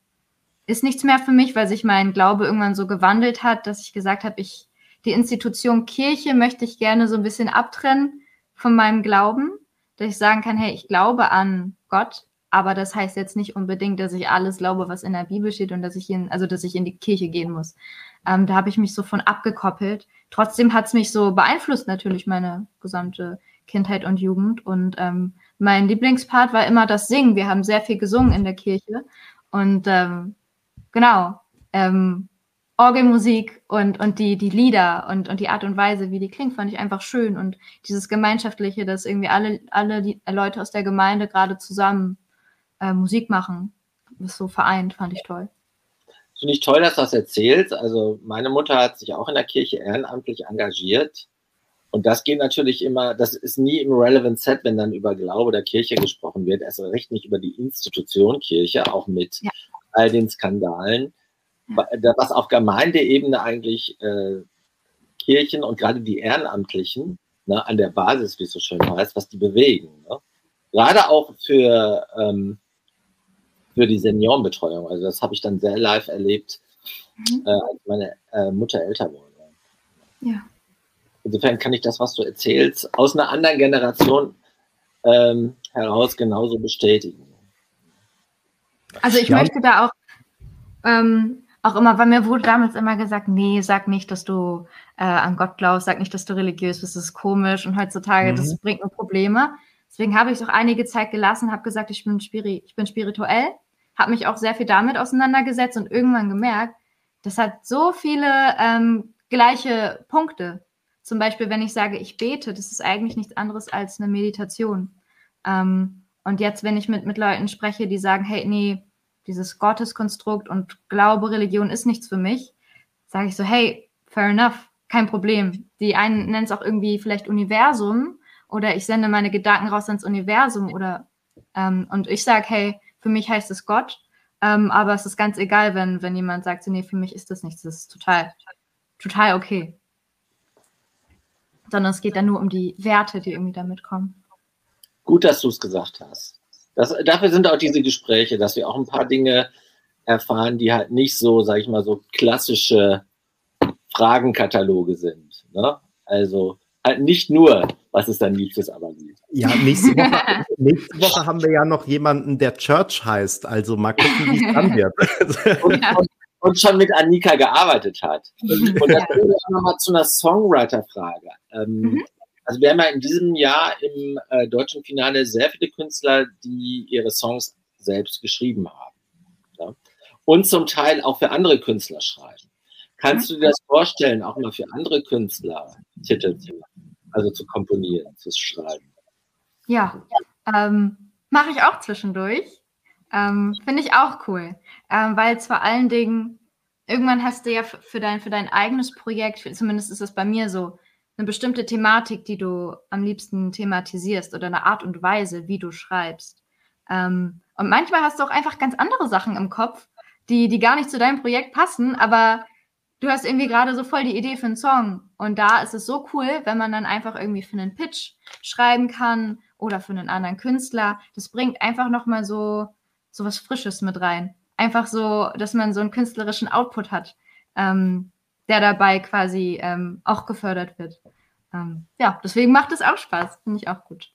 ist nichts mehr für mich, weil sich mein Glaube irgendwann so gewandelt hat, dass ich gesagt habe, ich die Institution Kirche möchte ich gerne so ein bisschen abtrennen von meinem Glauben dass ich sagen kann, hey, ich glaube an Gott, aber das heißt jetzt nicht unbedingt, dass ich alles glaube, was in der Bibel steht und dass ich in, also dass ich in die Kirche gehen muss. Ähm, da habe ich mich so von abgekoppelt. Trotzdem hat es mich so beeinflusst, natürlich meine gesamte Kindheit und Jugend. Und ähm, mein Lieblingspart war immer das Singen. Wir haben sehr viel gesungen in der Kirche. Und ähm, genau, ähm, Orgelmusik und, und die, die Lieder und, und die Art und Weise, wie die klingt, fand ich einfach schön. Und dieses Gemeinschaftliche, dass irgendwie alle, alle die Leute aus der Gemeinde gerade zusammen äh, Musik machen, ist so vereint, fand ich toll. Finde ich toll, dass du das erzählst. Also meine Mutter hat sich auch in der Kirche ehrenamtlich engagiert. Und das geht natürlich immer, das ist nie im Relevant Set, wenn dann über Glaube der Kirche gesprochen wird. Erst recht nicht über die Institution Kirche, auch mit ja. all den Skandalen was auf Gemeindeebene eigentlich äh, Kirchen und gerade die Ehrenamtlichen ne, an der Basis, wie es so schön heißt, was die bewegen. Ne? Gerade auch für, ähm, für die Seniorenbetreuung. Also das habe ich dann sehr live erlebt, mhm. äh, als meine äh, Mutter älter wurde. Ja. Insofern kann ich das, was du erzählst, aus einer anderen Generation ähm, heraus genauso bestätigen. Also ich ja. möchte da auch ähm, auch immer, weil mir wurde damals immer gesagt, nee, sag nicht, dass du äh, an Gott glaubst, sag nicht, dass du religiös bist, das ist komisch und heutzutage, mhm. das bringt nur Probleme. Deswegen habe ich es auch einige Zeit gelassen, habe gesagt, ich bin, spiri ich bin spirituell, habe mich auch sehr viel damit auseinandergesetzt und irgendwann gemerkt, das hat so viele ähm, gleiche Punkte. zum Beispiel, wenn ich sage, ich bete, das ist eigentlich nichts anderes als eine Meditation. Ähm, und jetzt, wenn ich mit, mit Leuten spreche, die sagen, hey, nee, dieses Gotteskonstrukt und Glaube, Religion ist nichts für mich, sage ich so, hey, fair enough, kein Problem. Die einen nennen es auch irgendwie vielleicht Universum oder ich sende meine Gedanken raus ins Universum oder ähm, und ich sage, hey, für mich heißt es Gott, ähm, aber es ist ganz egal, wenn, wenn jemand sagt, so, nee, für mich ist das nichts, das ist total, total okay. Sondern es geht dann nur um die Werte, die irgendwie damit kommen. Gut, dass du es gesagt hast. Das, dafür sind auch diese Gespräche, dass wir auch ein paar Dinge erfahren, die halt nicht so, sag ich mal, so klassische Fragenkataloge sind. Ne? Also halt nicht nur, was ist dein liebstes Aberlied? Ja, nächste Woche, nächste Woche haben wir ja noch jemanden, der Church heißt. Also mal gucken, wie es dann wird. und, und, und, schon mit Annika gearbeitet hat. Und das bringt mich nochmal zu einer Songwriter-Frage. Ähm, mhm. Also wir haben ja in diesem Jahr im äh, deutschen Finale sehr viele Künstler, die ihre Songs selbst geschrieben haben. Ja? Und zum Teil auch für andere Künstler schreiben. Kannst du dir das vorstellen, auch mal für andere Künstler Titel zu also zu komponieren, zu schreiben? Ja, ähm, mache ich auch zwischendurch. Ähm, Finde ich auch cool, ähm, weil es vor allen Dingen, irgendwann hast du ja für dein, für dein eigenes Projekt, zumindest ist es bei mir so, eine bestimmte Thematik, die du am liebsten thematisierst oder eine Art und Weise, wie du schreibst. Ähm, und manchmal hast du auch einfach ganz andere Sachen im Kopf, die, die gar nicht zu deinem Projekt passen, aber du hast irgendwie gerade so voll die Idee für einen Song. Und da ist es so cool, wenn man dann einfach irgendwie für einen Pitch schreiben kann oder für einen anderen Künstler. Das bringt einfach nochmal so, so was Frisches mit rein. Einfach so, dass man so einen künstlerischen Output hat. Ähm, der dabei quasi ähm, auch gefördert wird. Ähm, ja, deswegen macht es auch Spaß, finde ich auch gut.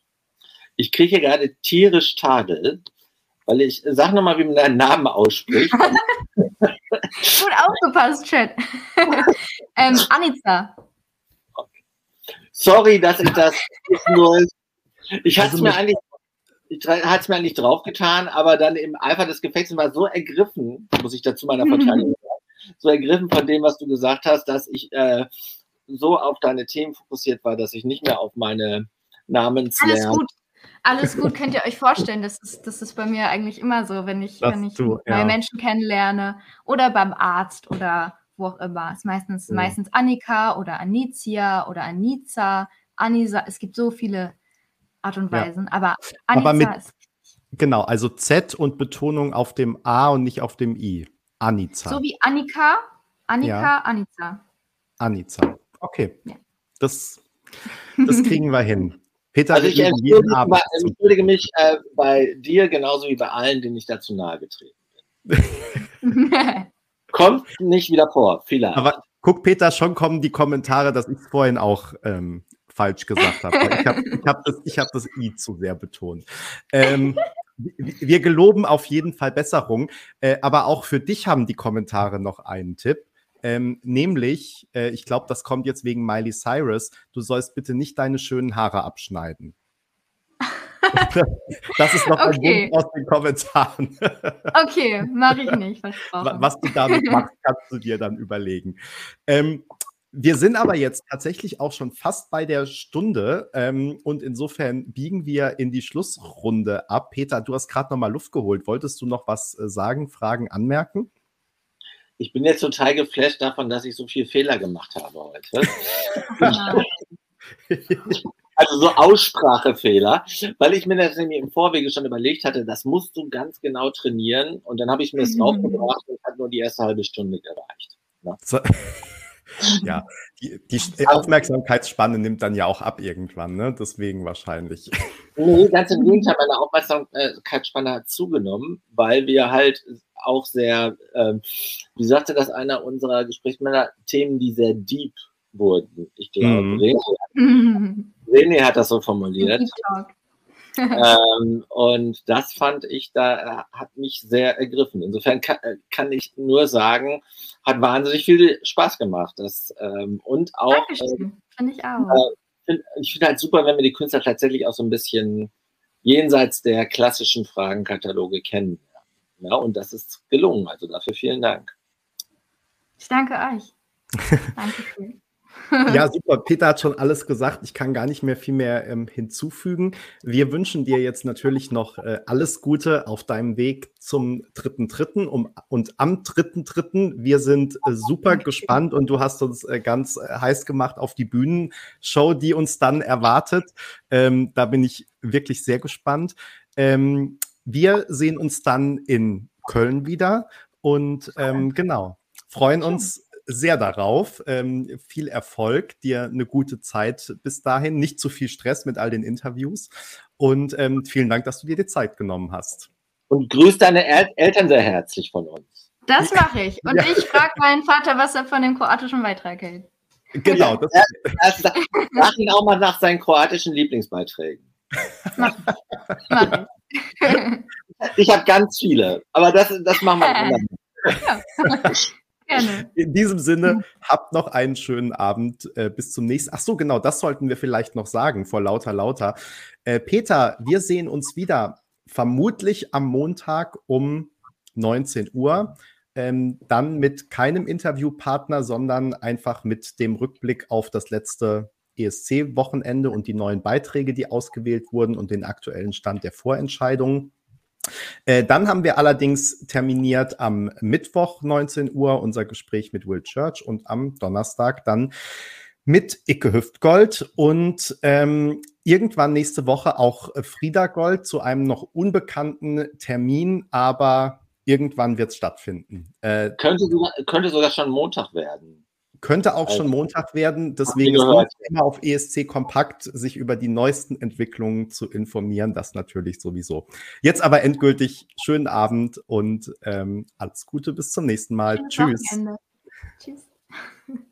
Ich kriege hier gerade tierisch Tadel, weil ich, sag nochmal, wie man deinen Namen ausspricht. gut aufgepasst, Chat. ähm, Anita. Okay. Sorry, dass ich das nur. Ich hatte es also mir eigentlich ich hatte es mir eigentlich draufgetan, aber dann im Eifer des Gefechts war so ergriffen, muss ich dazu meiner Verteidigung so ergriffen von dem, was du gesagt hast, dass ich äh, so auf deine Themen fokussiert war, dass ich nicht mehr auf meine Namenslehre. Alles gut. Alles gut, könnt ihr euch vorstellen. Das ist, das ist bei mir eigentlich immer so, wenn ich, wenn ich du, neue ja. Menschen kennenlerne oder beim Arzt oder wo auch immer. Es ist meistens, ja. meistens Annika oder Anicia oder Anica, Anisa. Es gibt so viele Art und Weisen, ja. aber Anica aber mit, ist. Genau, also Z und Betonung auf dem A und nicht auf dem I. Anica. So wie Annika, Annika. Anica. Anica. Okay. Das, das kriegen wir hin. Peter, also ich entschuldige, mal, entschuldige mich äh, bei dir genauso wie bei allen, denen ich dazu nahe getreten bin. Kommt nicht wieder vor, vielleicht. Aber guck, Peter, schon kommen die Kommentare, dass ich es vorhin auch ähm, falsch gesagt habe. Ich habe ich hab das, hab das I zu sehr betont. Ähm, wir geloben auf jeden Fall Besserung, äh, aber auch für dich haben die Kommentare noch einen Tipp. Ähm, nämlich, äh, ich glaube, das kommt jetzt wegen Miley Cyrus, du sollst bitte nicht deine schönen Haare abschneiden. das ist noch okay. ein Wunsch aus den Kommentaren. okay, mache ich nicht, versprochen. Was du damit machst, kannst du dir dann überlegen. Ähm, wir sind aber jetzt tatsächlich auch schon fast bei der Stunde ähm, und insofern biegen wir in die Schlussrunde ab. Peter, du hast gerade noch mal Luft geholt. Wolltest du noch was äh, sagen, Fragen, anmerken? Ich bin jetzt total geflasht davon, dass ich so viele Fehler gemacht habe heute. also so Aussprachefehler, weil ich mir das nämlich im Vorwege schon überlegt hatte, das musst du ganz genau trainieren und dann habe ich mir das mhm. draufgebracht und hat nur die erste halbe Stunde gereicht. Ne? So. Ja, die, die Aufmerksamkeitsspanne nimmt dann ja auch ab irgendwann, ne? Deswegen wahrscheinlich. Nee, ganz im Gegenteil, meine Aufmerksamkeitsspanne hat zugenommen, weil wir halt auch sehr, ähm, wie sagte das einer unserer Gesprächsmänner, Themen, die sehr deep wurden. Ich glaube, mhm. René, René hat das so formuliert. ähm, und das fand ich, da hat mich sehr ergriffen. Insofern kann, kann ich nur sagen, hat wahnsinnig viel Spaß gemacht. Das, ähm, und auch. Dankeschön. Äh, ich auch. Äh, ich finde halt super, wenn wir die Künstler tatsächlich auch so ein bisschen jenseits der klassischen Fragenkataloge kennen. Ja, und das ist gelungen. Also dafür vielen Dank. Ich danke euch. Danke schön. Ja, super. Peter hat schon alles gesagt. Ich kann gar nicht mehr viel mehr ähm, hinzufügen. Wir wünschen dir jetzt natürlich noch äh, alles Gute auf deinem Weg zum dritten Dritten um, und am dritten Dritten. Wir sind äh, super gespannt und du hast uns äh, ganz äh, heiß gemacht auf die Bühnenshow, die uns dann erwartet. Ähm, da bin ich wirklich sehr gespannt. Ähm, wir sehen uns dann in Köln wieder und ähm, genau, freuen uns sehr darauf. Ähm, viel Erfolg, dir eine gute Zeit bis dahin, nicht zu viel Stress mit all den Interviews und ähm, vielen Dank, dass du dir die Zeit genommen hast. Und grüß deine El Eltern sehr herzlich von uns. Das mache ich. Und ja. ich frage meinen Vater, was er von dem kroatischen Beitrag hält. Genau. Das er, er, sag ihn auch mal nach seinen kroatischen Lieblingsbeiträgen. Mach, mach ich. ich habe ganz viele, aber das, das machen wir. Ja. Gerne. In diesem Sinne, habt noch einen schönen Abend. Äh, bis zum nächsten. Ach so, genau, das sollten wir vielleicht noch sagen vor lauter, lauter. Äh, Peter, wir sehen uns wieder vermutlich am Montag um 19 Uhr. Ähm, dann mit keinem Interviewpartner, sondern einfach mit dem Rückblick auf das letzte ESC-Wochenende und die neuen Beiträge, die ausgewählt wurden und den aktuellen Stand der Vorentscheidungen. Äh, dann haben wir allerdings terminiert am Mittwoch 19 Uhr unser Gespräch mit Will Church und am Donnerstag dann mit Icke Hüftgold und ähm, irgendwann nächste Woche auch Frieda Gold zu einem noch unbekannten Termin, aber irgendwann wird es stattfinden. Äh, könnte, sogar, könnte sogar schon Montag werden. Könnte auch schon Montag werden, deswegen ist es immer auf ESC Kompakt, sich über die neuesten Entwicklungen zu informieren. Das natürlich sowieso. Jetzt aber endgültig schönen Abend und ähm, alles Gute bis zum nächsten Mal. Tschüss. Tschüss.